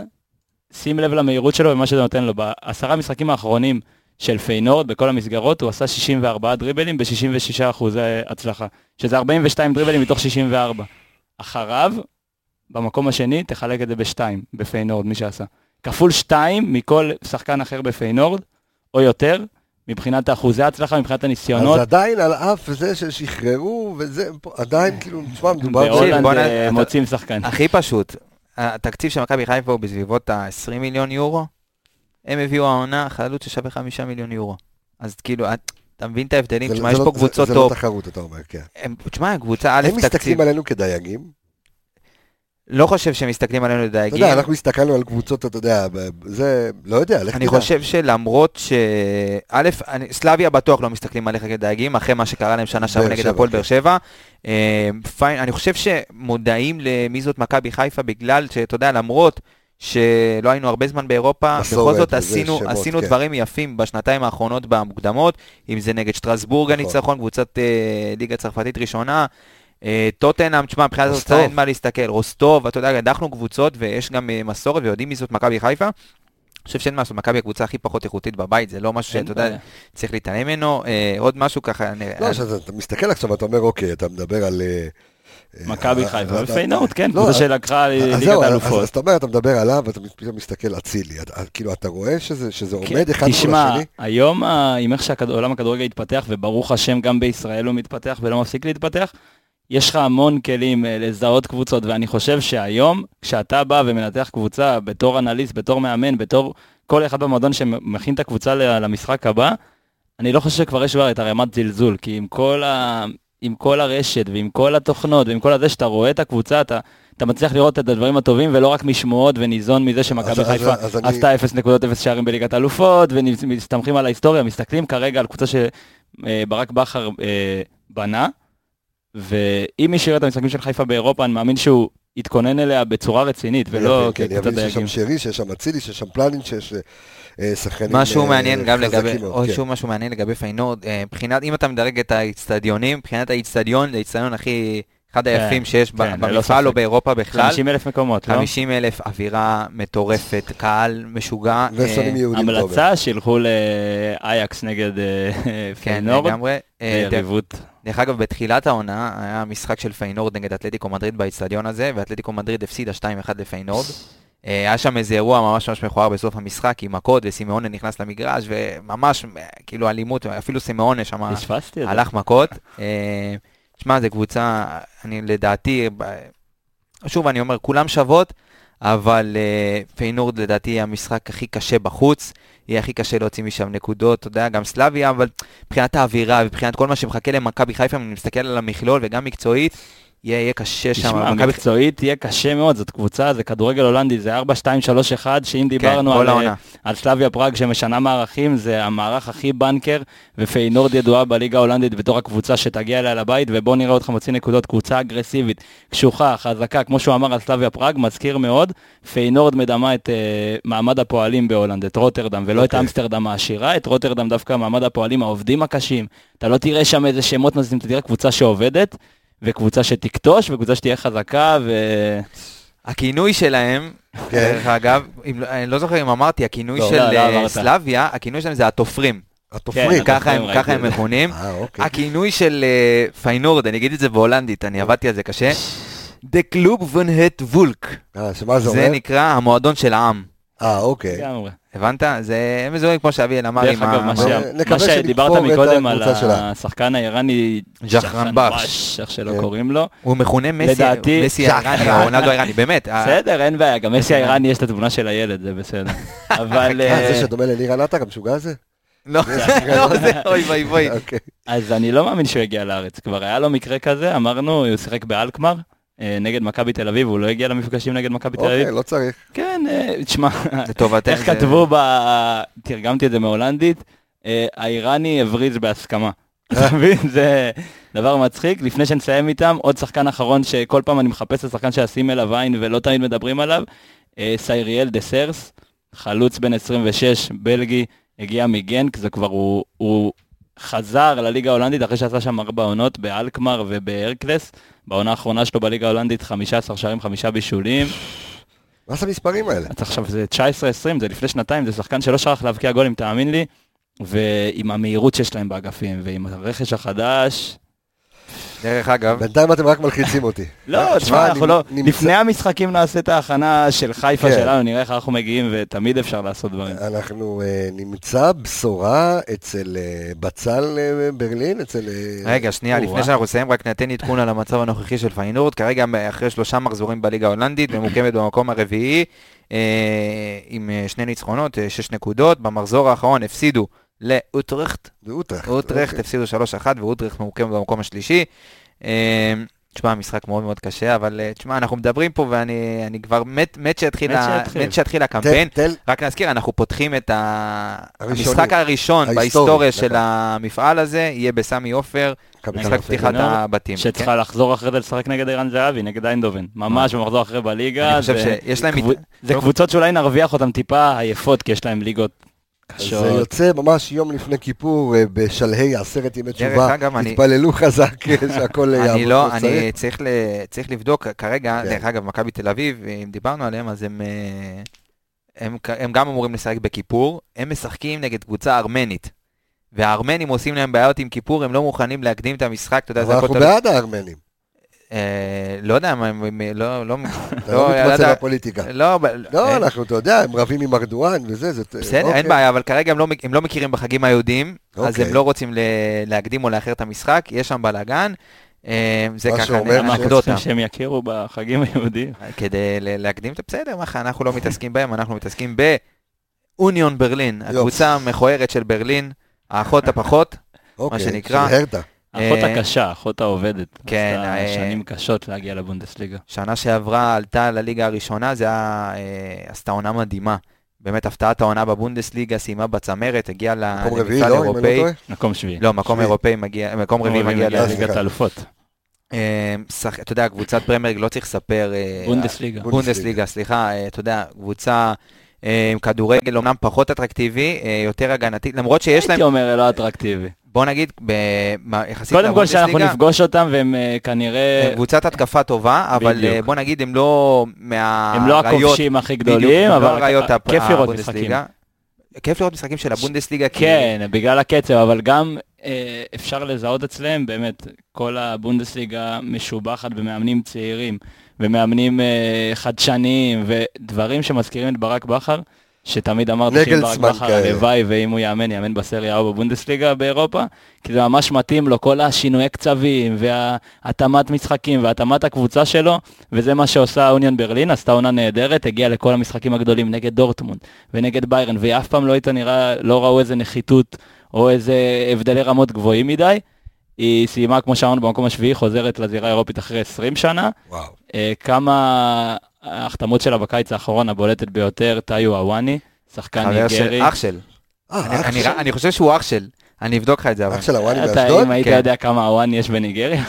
שים לב למהירות שלו ומה שזה נותן לו. בעשרה המשחקים האחרונים של פיינורד בכל המסגרות, הוא עשה 64 דריבלים ב-66 אחוזי הצלחה, שזה 42 דריבלים מתוך 64. אחריו, במקום השני, תחלק את זה בשתיים, בפיינורד, מי שעשה. כפול שתיים מכל שחקן אחר בפיינורד, או יותר, מבחינת אחוזי ההצלחה, מבחינת הניסיונות. אז עדיין על אף זה ששחררו, וזה, עדיין כאילו, תשמע, מדובר... בהולנד אה, מוצאים שחקן. הכי פשוט, התקציב של מכבי חיפה הוא בסביבות ה-20 מיליון יורו, הם הביאו העונה חלוץ ששווה 5 מיליון יורו. אז כאילו, את- אתה מבין את ההבדלים? זה- תשמע, יש לא- פה זה- קבוצות זה לא טוב. תחרות, אתה אומר, כן. הם- תשמע, קבוצה א', הם תקציב. מסתכלים עלינו כדייגים? לא חושב שמסתכלים עלינו אתה לדייגים. יודע, אנחנו הסתכלנו על קבוצות, אתה יודע, זה, לא יודע, לך אני תדע. חושב שלמרות ש... א', אני- סלאביה בטוח לא מסתכלים עליך כדייגים, אחרי מה שקרה להם שנה שעברה נגד הפועל כן. באר שבע. אה, אני חושב שמודעים למי זאת מכבי חיפה בגלל שאתה יודע, למרות שלא היינו הרבה זמן באירופה, בכל זאת עשינו, שמות, עשינו כן. דברים יפים בשנתיים האחרונות במוקדמות, אם זה נגד שטרסבורג נכון. הניצחון, קבוצת אה, ליגה צרפתית ראשונה. אה, טוטנאם, תשמע, מבחינת. התוצאה אין מה להסתכל, רוסטוב, אתה יודע, הדחנו קבוצות ויש גם אה, מסורת ויודעים מי זאת מכבי חיפה. אני חושב שאין מה לעשות, מכבי הקבוצה הכי פחות איכותית בבית, זה לא משהו שאתה יודע. צריך להתעלם ממנו. אה, עוד משהו ככה, אני- לא, אני- שאתה אתה מסתכל עכשיו, אתה אומר, אוקיי, אתה מדבר על... מכבי חיפה, ופיינורד, כן, לא, קבוצה שלקחה ליגת האלופות. אז אתה אומר, אתה מדבר עליו, ואתה פתאום מסתכל אצילי. כאילו, אתה רואה שזה שזה כן, עומד אחד מול תשמע, השני? היום ה- עם איך שעולם הכדורגל התפתח, וברוך השם גם בישראל הוא מתפתח ולא מפסיק להתפתח, יש לך המון כלים אה, לזהות קבוצות, ואני חושב שהיום, כשאתה בא ומנתח קבוצה בתור אנליסט, בתור מאמן, בתור כל אחד במועדון שמכין את הקבוצה למשחק הבא, אני לא חושב שכבר יש כבר את הרמת זלזול, כי עם כל, ה... עם כל הרשת ועם כל התוכנות ועם כל הזה שאתה רואה את הקבוצה, אתה, אתה מצליח לראות את הדברים הטובים ולא רק משמועות וניזון מזה שמכבי אז- חיפה אז אני- עשתה 0.0 שערים בליגת האלופות ומסתמכים על ההיסטוריה, מסתכלים כרגע על קבוצה שברק בכר אה, בנה, ואם מי שיראה את המשחקים של חיפה באירופה, אני מאמין שהוא יתכונן אליה בצורה רצינית ולא כן, כקבוצת יבין שיש דייגים. שם שרי, שיש שם אצילי, שיש שם פלנין, שיש אה, שחקנים משהו אה, מעניין גם חזקים לגבי, מאוד, עוד כן. שוב משהו מעניין לגבי פיינורד, אה, מבחינת, אם אתה מדרג את האיצטדיונים, מבחינת האיצטדיון, זה האיצטדיון הכי, אחד כן, היפים שיש כן, במפעל או. באירופה בכלל. 50 אלף מקומות, לא? 50 אלף, אווירה מטורפת, קהל משוגע. ושונאים אה, יהודים טוב. המלצה שילכו לאייקס נגד אה, כן, פיינורד, לגמרי. אה, יריבות. דרך אגב, בתחילת העונה היה משחק של פיינורד נגד אתלטיקו מדריד באיצטדיון הזה, ואתלטיקו מדריד הפסידה 2-1 לפיינורד. אה, היה שם איזה אירוע ממש ממש מכוער בסוף המשחק עם מכות, וסימאונה נכנס למגרש, וממש, אה, כאילו אלימות, אפילו סימאונה שם. הלך מכות. אה, שמע, זו קבוצה, אני לדעתי, שוב, אני אומר, כולם שוות, אבל אה, פיינורד לדעתי המשחק הכי קשה בחוץ, יהיה הכי קשה להוציא משם נקודות, אתה יודע, גם סלאביה, אבל מבחינת האווירה, מבחינת כל מה שמחכה למכבי חיפה, אני מסתכל על המכלול וגם מקצועית, יהיה, יהיה קשה שם. תשמע, מכבי- מקצועית תהיה קשה מאוד, זאת קבוצה, זה כדורגל הולנדי, זה 4, 2, 3, 1, שאם כן, דיברנו כל על, העונה. על סלאביה פראג שמשנה מערכים, זה המערך הכי בנקר, ופיינורד ידועה בליגה ההולנדית בתור הקבוצה שתגיע אליה לבית, ובוא נראה אותך מוציא נקודות, קבוצה אגרסיבית, קשוחה, חזקה, כמו שהוא אמר על סלאביה פראג, מזכיר מאוד, פיינורד מדמה את אה, מעמד הפועלים בהולנד, את רוטרדם, ולא את אוקיי. אמסטרדם העשירה, את רוטרדם דווקא מעמד הפועלים, העובדים הקשים, אתה לא תראה שם איזה שמות נזים, אתה תראה קבוצה שעובדת, וקבוצה שתכתוש, וקבוצה שתהיה חזקה, ו... הכינוי שלהם, כן. דרך אגב, אם, אני לא זוכר אם אמרתי, הכינוי לא, של לא, לא אה, אמרת. סלאביה, הכינוי שלהם זה התופרים. התופרים. כן, ככה הם, ראיתי ככה הם. מכונים. אה, אוקיי. הכינוי של אה, פיינורד, אני אגיד את זה בהולנדית, אני עבדתי על זה קשה. The Club von Het Volk. אה, שמה זה? נקרא המועדון של העם. אה, אוקיי. לגמרי. הבנת? זה הם מזוהים כמו שאביאל אמר דרך עם אגב, ה... שה- נקווה מה שדיברת שנתפור את מקודם על. השחקן האיראני, ז'חרן בש. איך שלא כן. קוראים לו. הוא מכונה מסי, האיראני, רונלדו האיראני, באמת. אה, בסדר, אין בעיה, גם מסי האיראני יש את התמונה של הילד, זה בסדר. אבל... אה, אה, זה שדומה ללירן עטר, המשוגע הזה? לא, לא, זה אוי ואי ואי. אוקיי. אז אני לא מאמין שהוא יגיע לארץ. כבר היה לו מקרה כזה, אמרנו, הוא שיחק באלקמר. אה, נגד מכבי תל אביב, הוא לא הגיע למפגשים נגד מכבי תל אביב. אוקיי, לא צריך. כן, אה, תשמע. איך כתבו ב... תרגמתי את זה מהולנדית, אה, האיראני הבריז בהסכמה. אתה מבין? זה דבר מצחיק. לפני שנסיים איתם, עוד שחקן אחרון שכל פעם אני מחפש את השחקן שאשים אליו עין ולא תמיד מדברים עליו, סייריאל דה סרס, חלוץ בן 26, בלגי, הגיע מגנק, זה כבר הוא... חזר לליגה ההולנדית אחרי שעשה שם ארבע עונות באלקמר ובהרקלס. בעונה האחרונה שלו בליגה ההולנדית 15 שערים, חמישה בישולים. מה זה המספרים האלה? אז עכשיו זה 19-20, זה לפני שנתיים, זה שחקן שלא שכח להבקיע גולים, תאמין לי. ועם המהירות שיש להם באגפים, ועם הרכש החדש. דרך אגב, בינתיים אתם רק מלחיצים אותי. לא, תשמע, אנחנו לא... לפני המשחקים נעשה את ההכנה של חיפה כן. שלנו, נראה איך אנחנו מגיעים, ותמיד אפשר לעשות דברים. אנחנו אה, נמצא בשורה אצל אה, בצל אה, ברלין, אצל... רגע, שנייה, לפני. שאנחנו נסיים, רק ניתן עדכון על המצב הנוכחי של פיינורד. כרגע, אחרי שלושה מחזורים בליגה ההולנדית, ממוקמת במקום הרביעי, עם שני ניצחונות, שש נקודות. במחזור האחרון הפסידו לאוטרכט, ואוטרכט. אוטרכט אוקיי. הפסידו 3-1, ואוטרכט ממוקמת במקום השלישי. אה, תשמע, משחק מאוד מאוד קשה, אבל אה, תשמע, אנחנו מדברים פה ואני אני כבר מת, מת שיתחיל, מת שיתחיל. מת שיתחיל הקמפיין. תל, תל, רק להזכיר, אנחנו פותחים את ה... המשחק הראשון ההיסטורי, בהיסטוריה של. המפעל הזה, יהיה בסמי עופר, משחק. פתיחת הבתים. כן? שצריכה לחזור אחרי זה לשחק נגד ערן זהבי, נגד איינדובן. ממש במחזור אחרי בליגה. אני חושב זה- שיש להם... קבוצ- זה קבוצות שאולי נרוויח אותן טיפה עייפות, כי יש להם ליגות זה קשות. יוצא ממש יום לפני כיפור, אה, בשלהי עשרת ימי דרך תשובה. אגב, אני- התפללו חזק אה, שהכל יעבוד אני לא, אני. צריך, ל, צריך לבדוק כרגע, כן. דרך אגב, מכבי תל אביב, אם דיברנו עליהם, אז הם, אה, הם, הם גם אמורים לשחק בכיפור, הם משחקים נגד קבוצה ארמנית. והארמנים עושים להם בעיות עם כיפור, הם לא מוכנים להקדים את המשחק, אתה יודע, אבל זה הכל אנחנו תלוי- בעד הארמנים. אה, לא יודע, מה, לא, לא, אתה לא מתמצא בפוליטיקה. לא, לא, אה, אנחנו, אתה יודע, הם רבים עם ארדואן וזה, זה... בסדר, אוקיי. אין בעיה, אבל כרגע הם לא, לא מכירים בחגים היהודיים, אז אוקיי. הם לא רוצים להקדים או לאחר את המשחק, יש שם בלאגן. אה, זה מה ככה אנקדוטה. שהם יכירו בחגים היהודיים? כדי ל- להקדים את בסדר, מה אנחנו לא מתעסקים בהם, אנחנו מתעסקים באוניון ברלין. הקבוצה המכוערת של ברלין, האחות הפחות, אוקיי, שנקרא. של הרטה. האחות אה, הקשה, האחות העובדת. כן, עשתה אה, שנים קשות להגיע לבונדסליגה. שנה שעברה עלתה לליגה הראשונה, זה היה, אה, עשתה עונה מדהימה. באמת הפתעת העונה בבונדסליגה, סיימה בצמרת, הגיעה ל- מקום רביעי, למפעל לא? אם אני לא אירופאי. טועה? מקום שביעי. לא, מקום. אירופאי מגיע, מקום רביעי מגיע לליגת. האלופות. אתה יודע, קבוצת פרמיירג לא צריך לספר. בונדסליגה. בונדסליגה. סליחה, אתה יודע, קבוצה עם כדורגל אומנם פחות אטרקטיבי, יותר הגנתי, למרות שיש להם, הייתי אומר לא אטרקטיבי. בוא נגיד, ב- יחסית קודם כל שאנחנו נפגוש אותם והם אה, כנראה, הם קבוצת התקפה טובה, אבל בדיוק. אה, בוא נגיד, הם לא מהאריות, הם לא הכובשים הכי בדיוק, גדולים, הם לא אבל האריות הפ- כיף לראות הבונדסליגה. משחקים. כיף לראות משחקים של הבונדסליגה, כי כן, בגלל הקצב, אבל גם אה, אפשר לזהות אצלם, באמת, כל הבונדסליגה משובחת במאמנים צעירים, ומאמנים אה, חדשניים, ודברים שמזכירים את ברק בכר, שתמיד אמרתי שאם ברק בכר. הלוואי, ואם הוא יאמן, יאמן בסריה או בבונדסליגה באירופה, כי זה ממש מתאים לו, כל השינויי קצבים, והתאמת משחקים, והתאמת הקבוצה שלו, וזה מה שעושה אוניון ברלין, עשתה עונה נהדרת, הגיעה לכל המשחקים הגדולים נגד דורטמונד ונגד ביירן, והיא אף פעם לא הייתה נראה, לא ראו איזה נחיתות או איזה הבדלי רמות גבוהים מדי. היא סיימה, כמו שאמרנו, במקום השביעי, חוזרת לזירה האירופית אחרי 20 שנה. וואו. אה, כמה ההחתמות שלה בקיץ האחרון, הבולטת ביותר, טאיו אוואני, שחקן ניגרי. אח של. אה, אני- חושב שהוא אח של. אני אבדוק לך את זה, אבל. אח של הוואני אתה, מאשדוד? אם היית כן. יודע כמה אוואני יש בניגריה,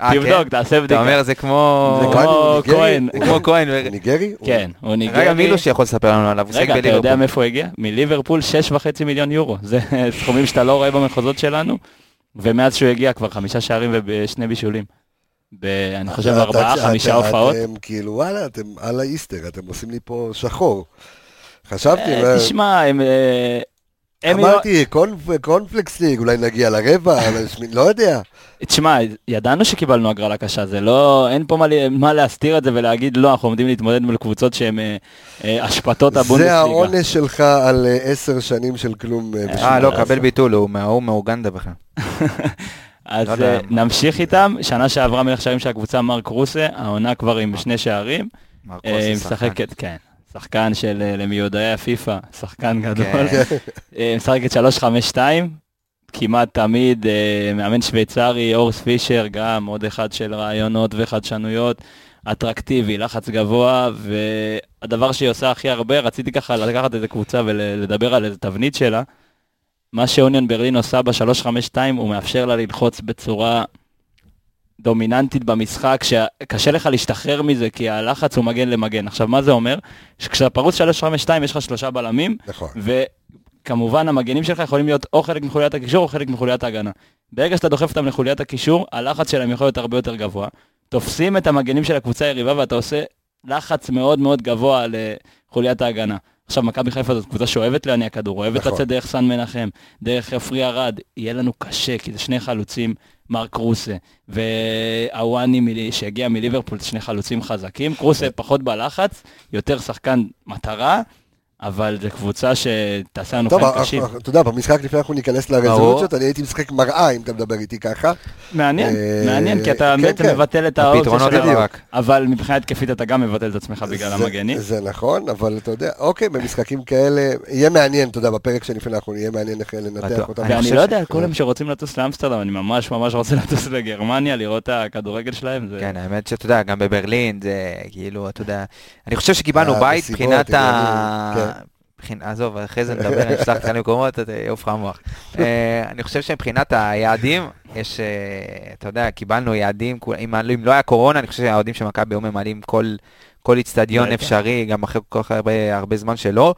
אה, כן? תבדוק, תעשה אתה בדיקה. אומר, זה כמו... זה הוואני הוא כמו ניגרי? כהן. זה כמו כהן. ניגרי? כן, הוא רגע, ניגרי. מילו שיכול לספר לנו עליו, הוא שיחק רגע, אתה יודע. מאיפה הוא הגיע? מליברפול 6.5 מיליון יורו. זה סכומים שאתה לא רואה במחוזות שלנו. ומאז שהוא הגיע כבר חמישה שערים ושני בישולים. ב- אני חושב ארבעה, חמישה הופעות. אתם כאילו, וואלה, אתם על האיסטר, אתם עושים לי פה שחור. חשבתי, אה, תשמע, הם... אה, לא- אמרתי, קונפ- קונפלקס ליג, אולי נגיע לרבע, לא יודע. תשמע, ידענו שקיבלנו הגרלה קשה, זה לא, אין פה מה, להסתיר את זה ולהגיד לא, אנחנו עומדים להתמודד מול קבוצות שהן אה, אה, אשפטות זה הבונדסליגה. העונש שלך על אה, עשר שנים של כלום אה, אה, לא. קבל ביטול, הוא מאוגנדה בכלל. אז לא יודע. אה, נמשיך איתם, שנה שעברה מלך שערים של הקבוצה מרק רוסה, העונה כבר עם שני שערים, מרקוס אה, היא שחקן. משחקת, כן, שחקן של אה, למיודעי הפיפא, שחקן גדול, כן. משחקת 3-5-2, כמעט תמיד מאמן שוויצרי, אורס פישר, גם עוד אחד של רעיונות וחדשנויות, אטרקטיבי, לחץ גבוה, והדבר שהיא עושה הכי הרבה, רציתי ככה לקחת איזה קבוצה ולדבר על איזה תבנית שלה. מה שאוניון ברלין עושה ב-352, הוא מאפשר לה ללחוץ בצורה דומיננטית במשחק, שקשה לך להשתחרר מזה, כי הלחץ הוא מגן למגן. עכשיו, מה זה אומר? שכשאתה פרוץ 352 יש לך שלושה בלמים, נכון. וכמובן המגנים שלך יכולים להיות או חלק מחוליית הקישור או חלק מחוליית ההגנה. ברגע שאתה דוחף אותם לחוליית הקישור, הלחץ שלהם יכול להיות הרבה יותר גבוה. תופסים את המגנים של הקבוצה היריבה ואתה עושה לחץ מאוד מאוד גבוה לחוליית ההגנה. עכשיו, מכבי חיפה זאת קבוצה שאוהבת להניע כדור, אוהבת נכון. לצאת דרך סן מנחם, דרך עפרי ארד, יהיה לנו קשה, כי זה שני חלוצים, מרק קרוסה, והוואני מלי- שהגיע מליברפול, שני חלוצים חזקים, קרוסה פחות בלחץ, יותר שחקן מטרה, אבל זו קבוצה שתעשה לנו טוב, חיים אה, קשים. אה, אתה יודע, במשחק לפני אנחנו ניכנס לרזולוציות, אני הייתי משחק מראה אם אתה מדבר איתי ככה. מעניין, אה, מעניין, כי אתה כן, בעצם כן. מבטל את האופציה של. רק. אבל מבחינה התקפית אתה גם מבטל את עצמך בגלל זה- המגנים. זה נכון, אבל אתה יודע, אוקיי, במשחקים כאלה, יהיה מעניין, אתה יודע, בפרק שלפני אנחנו נהיה מעניין איך לנתח. אותם. אני ואני לא יודע, כל הם שרוצים לטוס לאמסטרדם, אני ממש ממש רוצה לטוס לגרמניה, לראות את הכדורגל שלהם. כן, האמת שאתה יודע, גם בברלין, זה כאילו, אתה יודע, אני חושב שקיבלנו בית מבחינת ה... מבחינת- עזוב, אחרי זה נדבר, אני אשלח אותך למקומות, יעוף לך המוח. אה, אני חושב שמבחינת היעדים, יש, אה, אתה יודע, קיבלנו יעדים, אם לא היה קורונה, אני חושב שהאוהדים של מכבי היו ממלאים כל- איצטדיון. אפשרי, גם אחרי כל כך הרבה- זמן שלא.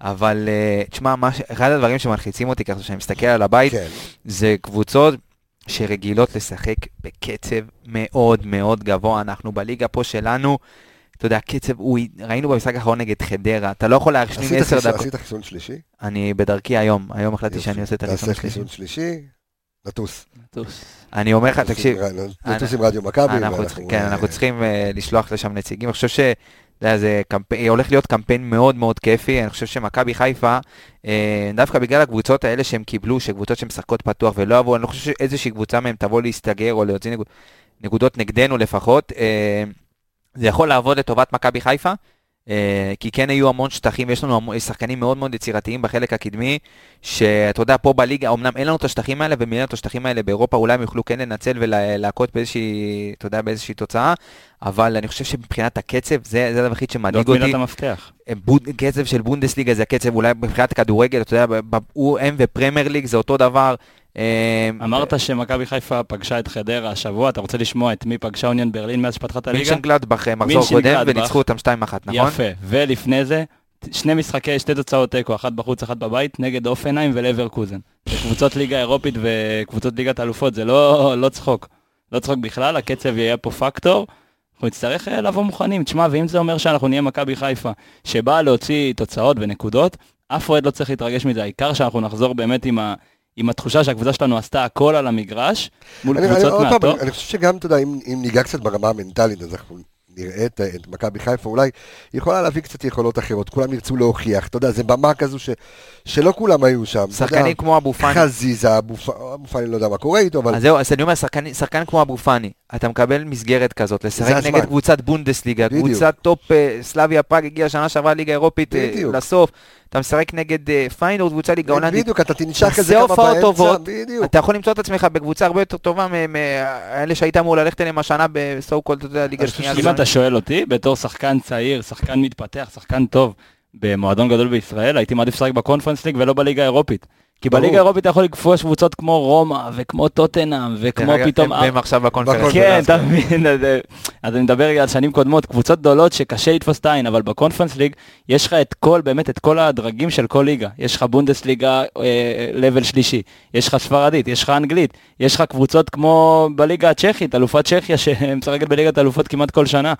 אבל אה, תשמע, אחד הדברים שמלחיצים אותי ככה, כשאני מסתכל על הבית, כן, זה קבוצות שרגילות לשחק בקצב מאוד מאוד גבוה. אנחנו בליגה פה שלנו, אתה יודע, קצב, הוא, ראינו במשחק האחרון נגד חדרה, אתה לא יכול להשלים עשית 10 חיסון- דקות. עשית חיסון שלישי? אני בדרכי היום, היום החלטתי. שאני עושה את החיסון תעשה השלישי. חיסון שלישי, נטוס. טוס. אני אומר לך, נטוס תקשיב, נטוס עם רדיו מכבי. כן, אה, אנחנו צריכים אה, לשלוח לשם נציגים. אני חושב ש... אתה יודע, זה קמפיין, הולך להיות קמפיין מאוד מאוד כיפי, אני חושב שמכבי חיפה, אה, דווקא בגלל הקבוצות האלה שהם קיבלו, שקבוצות שמשחקות פתוח ולא אהבו, אני לא חושב שאיזושהי קבוצה מהם תבוא להסתגר או להוציא נקוד- נקודות נגדנו לפחות, אה, זה יכול לעבוד לטובת מכבי חיפה, אה, כי כן היו המון שטחים, יש לנו שחקנים מאוד מאוד יצירתיים בחלק הקדמי, שאתה יודע, פה בליגה, אמנם אין לנו את השטחים האלה, ומילא את השטחים האלה באירופה, אולי הם יוכלו כן לנצל ולהכות באיזושהי, אתה יודע, באיזושהי תוצאה, אבל אני חושב שמבחינת הקצב, זה, זה הדבר היחיד שמדאיג זאת אותי. מילת המפתח. בוד, קצב של בונדסליגה זה הקצב, אולי מבחינת הכדורגל, אתה יודע, הוא הם ופרמייר ליג זה אותו דבר. אה, אמרת שמכבי חיפה פגשה את חדרה השבוע, אתה רוצה לשמוע את מי פגשה אוניון ברלין מאז שפתחה את הליגה? מינשן גלדבך אה, מחזור קודם. וניצחו אותם 2-1, נכון? יפה, ולפני זה, שני משחקי, שתי תוצאות תיקו, אחת בחוץ, אחת בבית, נגד אופנהיים ולברקוזן. קבוצות ליגה אירופית וקבוצות ליגת אלופות, זה לא, לא צחוק. לא צחוק בכלל, הקצב יהיה פה פקטור. אנחנו נצטרך אה, לבוא מוכנים. תשמע, ואם זה אומר שאנחנו נהיה מכבי חיפה, שבאה להוציא תוצאות ונקודות, אף אוהד לא צריך להתרגש מזה, העיקר שאנחנו נחזור באמת עם, ה, עם התחושה שהקבוצה שלנו עשתה הכל על המגרש, מול אני- אני- קבוצות פעם, מהטופ. אני- אני חושב שגם, אתה יודע, אם אם ניגע קצת ברמה המנטלית, אז אנחנו נראה את את מכבי חיפה, אולי היא יכולה להביא קצת יכולות אחרות, כולם ירצו להוכיח, אתה יודע, זה במה כזו ש- שלא כולם היו שם. אתה יודע, שחקנים כמו אבו פאני. חזיזה, אבו פאני, לא יודע מה קורה איתו, אבל אז זהו, אז אני אומר, שחקן, שחקן כמו אבו פאני, אתה מקבל מסגרת כזאת, לשחק. נגד קבוצת בונדסליגה, בדיוק. קבוצת טופ, אה, סלאביה פראג הגיעה שנה שעברה ליגה אירופית אה, בדיוק. לסוף, אתה משחק נגד אה, פיינורד, קבוצה ליגה הולנדית, בדיוק, אתה תעשה איזה כמה באמצע, טובות, בדיוק. אתה יכול למצוא את עצמך בקבוצה הרבה יותר טובה מאלה שהיית אמור ללכת אליהם השנה ב so called, אתה יודע, ליגה שנייה. אם אתה שואל אותי, בתור שחקן צעיר, שחקן מתפתח, שחקן טוב, במועדון גדול בישראל, הייתי מעדיף לשחק בקונפרנס ליג ולא בליגה האירופית. כי. בליגה האירופית אתה יכול לכבוש קבוצות כמו רומא, וכמו טוטנאם, וכמו פתאום... והם עכשיו בקונפרנס. כן, אתה מבין, אז, אה, אני מדבר על שנים קודמות, קבוצות גדולות שקשה לתפוס את העין, אבל בקונפרנס ליג יש לך את כל, באמת את כל הדרגים של כל ליגה. יש לך בונדסליגה אה, לבל שלישי, יש לך ספרדית, יש לך אנגלית, יש לך קבוצות כמו בליגה הצ'כית, אלופת צ'כיה שמשחקת בליגת אלופות כמעט כל שנה.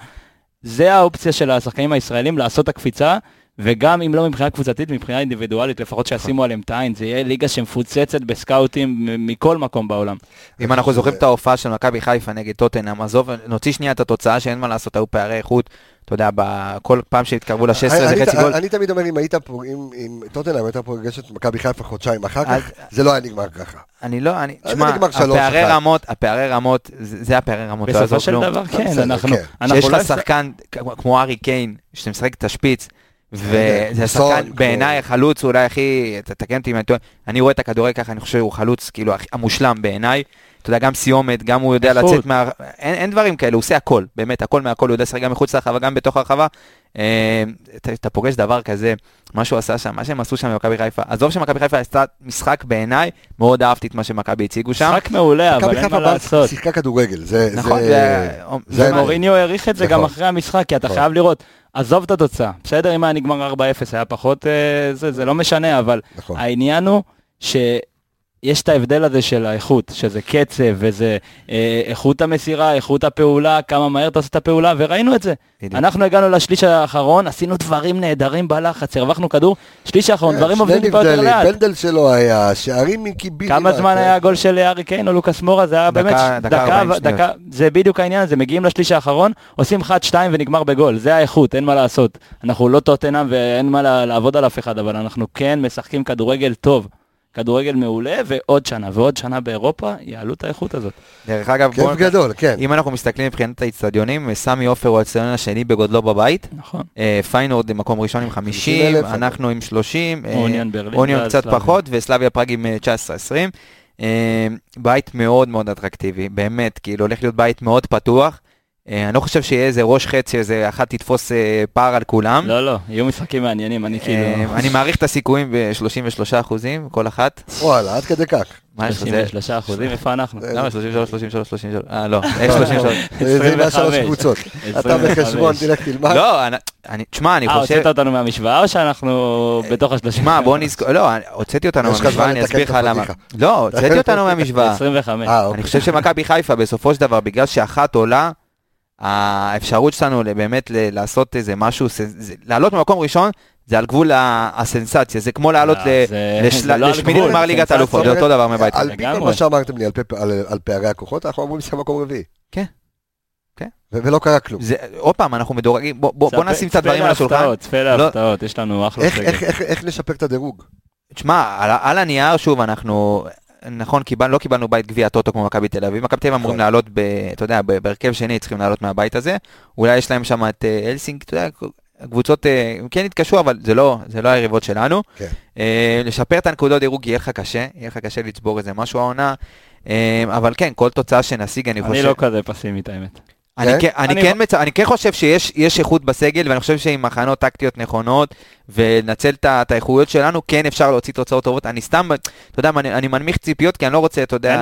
זה האופציה של השחקנים הישראלים לעשות את הקפיצה, וגם אם לא מבחינה קבוצתית, מבחינה אינדיבידואלית, לפחות שישימו עליהם את העין, זה יהיה ליגה שמפוצצת בסקאוטים מכל מקום בעולם. אם אנחנו זוכרים את ההופעה של מכבי חיפה נגד טוטנאם, עזוב, נוציא שנייה את התוצאה שאין מה לעשות, היו פערי איכות, אתה יודע, בכל פעם שהתקרבו ל-16 זה אני- חצי גול. אני תמיד אומר, אם היית פה, אם- אם טוטנאם הייתה פוגשת מכבי חיפה חודשיים אחר כך, זה לא היה נגמר ככה. אני לא, אני, תשמע, הפערי. רמות, הפערי רמות, זה הפערי רמות, לא יעזור בסופו של. דבר, כן, אנחנו... כן. שיש לא לך שחקן כמו- כמו ארי קיין, שאתה משחק את השפיץ, וזה סון, שחקן, כמו- בעיניי החלוץ אולי הכי, ת- תקן אותי אם אני טועה, אני רואה את הכדורגל ככה, אני חושב שהוא חלוץ כאילו המושלם בעיניי. אתה יודע, גם סיומת, גם הוא יודע. לצאת מה... אין, אין דברים כאלה, הוא עושה הכל, באמת, הכל מהכל, הוא יודע לשחק גם מחוץ לרחבה, גם בתוך הרחבה. אה, אתה, אתה פוגש דבר כזה, מה שהוא עשה שם, מה שהם עשו שם במכבי חיפה. עזוב שמכבי חיפה עשתה משחק בעיניי, מאוד אהבתי את מה שמכבי הציגו שם. משחק מעולה, אבל אין מה לעשות. שיחקה כדורגל, זה... נכון, זה- זה- זה זה האמת. ומוריניו העריך את זה גם נכון. אחרי המשחק, כי אתה נכון. חייב לראות, עזוב את התוצאה, בסדר, אם היה נגמר 4-0, היה פחות, אה, זה זה לא משנה, אבל נכון. העניין הוא יש את ההבדל הזה של האיכות, שזה קצב, וזה אה, איכות המסירה, איכות הפעולה, כמה מהר אתה עושה את הפעולה, וראינו את זה. בדיוק. אנחנו הגענו לשליש האחרון, עשינו דברים נהדרים בלחץ, הרווחנו כדור, שליש האחרון, דברים שני עובדים טיפה יותר לאט. פנדל שלו היה, שערים מקיבילים. כמה זמן היה הגול של הארי קיין או לוקאס מורה? זה היה דקה- באמת דקה 40 דקה, זה בדיוק העניין הזה, מגיעים לשליש האחרון, עושים 1-2 ונגמר בגול, זה האיכות, אין מה לעשות. אנחנו לא טוטנאם ואין מה לעבוד על אף אחד, אבל אנחנו כן משחקים כדורגל טוב, כדורגל מעולה, ועוד שנה ועוד שנה באירופה, יעלו את האיכות הזאת. דרך אגב, כיף גדול, כן. אם אנחנו מסתכלים מבחינת האיצטדיונים, סמי עופר הוא האיצטדיון השני בגודלו בבית, נכון. אה, פיינורד מקום ראשון עם 50, 50,000, אנחנו עם 30, אה, אוניון ברלין. אוניון ואז קצת סלאביה. פחות, וסלאביה פראג עם אה, 19-20. אה, בית מאוד מאוד אטרקטיבי, באמת, כאילו הולך להיות בית מאוד פתוח. אה, אני לא חושב שיהיה איזה ראש חצי, איזה אחת תתפוס אה, פער על כולם. לא, לא, יהיו משחקים מעניינים, אני כאילו... אה, אני מעריך את הסיכויים ב-33 אחוזים, כל אחת. וואלה, עד כדי כך. מה יש לך? זה- 33 אחוזים, איפה אנחנו? למה 33, 33, 33? אה, לא, יש 33. זה מהשלוש 25. קבוצות. אתה 25. בחשבון, תלך תלמד. לא, אני- תשמע, אני אה, חושב... הוצאת אותנו מהמשוואה או שאנחנו בתוך השלושים? שמע, בוא נזכור, לא, אני- הוצאתי אותנו מהמשוואה, אני אסביר לך למה. לא, הוצאתי אותנו מהמשוואה. 25. אה, אני. חושב שמכבי חיפה בסופו של דבר, בגלל שאחת עולה, האפשרות שלנו באמת לעשות איזה משהו, לעלות ממקום ראשון, זה על גבול ה- הסנסציה, זה כמו לעלות אה, לא לשמינית גמר ליגת. האלופות, זה אותו דבר מבית. על פי כל. מה שאמרתם לי על פערי הכוחות, אנחנו אמורים לסיים מקום רביעי. כן. כן. ולא קרה כלום. עוד פעם, אנחנו מדורגים, בוא- נשים את הדברים על השולחן. להפתעות, צפה לא- להפתעות, יש לנו אחלה סגל. איך- נשפר את הדירוג? תשמע, על הנייר, שוב, אנחנו, נכון, קיבל, לא קיבלנו בית גביע הטוטו כמו מכבי תל אביב, מכבי תל אביב אמורים נכון. לעלות, ב, אתה יודע, בהרכב שני צריכים לעלות מהבית הזה, אולי יש להם שם את אה, אלסינג, אתה יודע, הקבוצות אה, הם כן התקשו, אבל זה לא, זה לא היריבות שלנו. כן. אה, לשפר את הנקודות דירוג יהיה לך קשה, יהיה לך קשה לצבור איזה משהו העונה, אה, אבל כן, כל תוצאה שנשיג, אני חושב... אני לא כזה פסימית האמת. אני כן? כן, אני, אני- כן מצ... אני כן חושב שיש יש איכות בסגל, ואני חושב שעם הכנות טקטיות נכונות, ולנצל את האיכויות שלנו, כן אפשר להוציא תוצאות טובות. אני סתם, אתה יודע, אני, אני מנמיך ציפיות, כי אני לא רוצה, אתה יודע,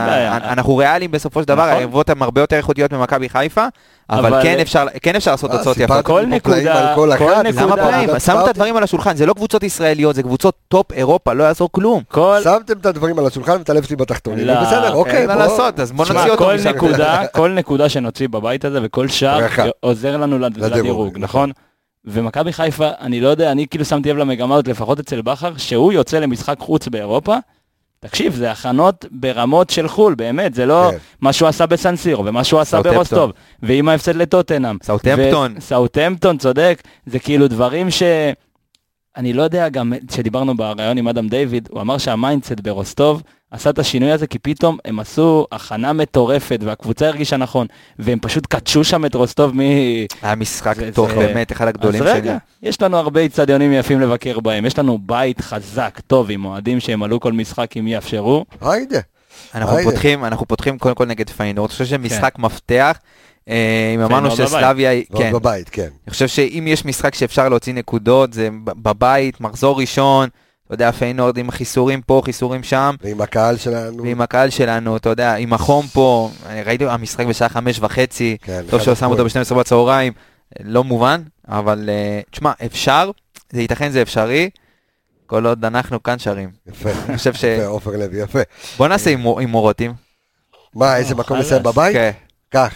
אנחנו ריאליים בסופו של דבר, נכון. היריבות הן הרבה יותר איכותיות ממכבי חיפה, אבל, אבל- כן, אפשר, כן אפשר לעשות אה, תוצאות יפות. כל נקודה- כל כל אחת. נקודה- למה? אבל שמו את הדברים על השולחן, זה לא קבוצות ישראליות, זה קבוצות טופ אירופה, לא יעזור כלום. כל... שמתם את הדברים על השולחן ואת הלב שלי בתחתונים. לא, בסדר, אוקיי, אין מה בוא. לעשות, אז בוא תשמע, נוציא אותו משם. כל נקודה שנוציא בבית הזה וכל שער. עוזר לנו לד- לדירוג, לדירוג, נכון. ומכבי חיפה, אני לא יודע, אני כאילו שמתי לב למגמה הזאת, לפחות אצל בכר, שהוא יוצא למשחק חוץ באירופה, תקשיב, זה הכנות ברמות של חו"ל, באמת, זה לא כן. מה שהוא עשה בסן סירו, ומה שהוא עשה. ברוסטוב, ועם ההפסד לטוטנאם. סאוטהמפטון. סאוטהמפטון, צודק, זה כאילו דברים ש... אני לא יודע, גם כשדיברנו בריאיון עם אדם דיוויד, הוא אמר שה mindset ברוסטוב עשה את השינוי הזה, כי פתאום הם עשו הכנה מטורפת, והקבוצה הרגישה נכון, והם פשוט קדשו שם את רוסטוב מ... היה משחק זה- טוב, זה- באמת, אחד אז הגדולים רגע, שלי. יש לנו הרבה איצטדיונים יפים לבקר בהם, יש לנו בית חזק, טוב, עם אוהדים שימלאו כל משחק אם יאפשרו. היידה. אנחנו היידה. פותחים, אנחנו פותחים קודם כל נגד פיינורד, אני חושב שמשחק מפתח. אה, אם אמרנו. שסלאביה, כן, בבית, כן. אני חושב שאם יש משחק שאפשר להוציא נקודות, זה בבית, מחזור ראשון, אתה יודע, פיינורד עם חיסורים פה, חיסורים שם, ועם הקהל שלנו. ועם הקהל שלנו, אתה יודע, עם החום פה, אני ראיתי המשחק בשעה חמש וחצי, כן, טוב שהוא שם אותו הגדולים. ב-12 בצהריים, לא מובן, אבל אה, תשמע, אפשר, זה ייתכן זה אפשרי, כל עוד אנחנו כאן שרים. יפה. אני חושב ש... יפה, עופר לוי, יפה. בוא נעשה הימור- הימורותים. מה, איזה מקום. לסיים בבית? כן. קח.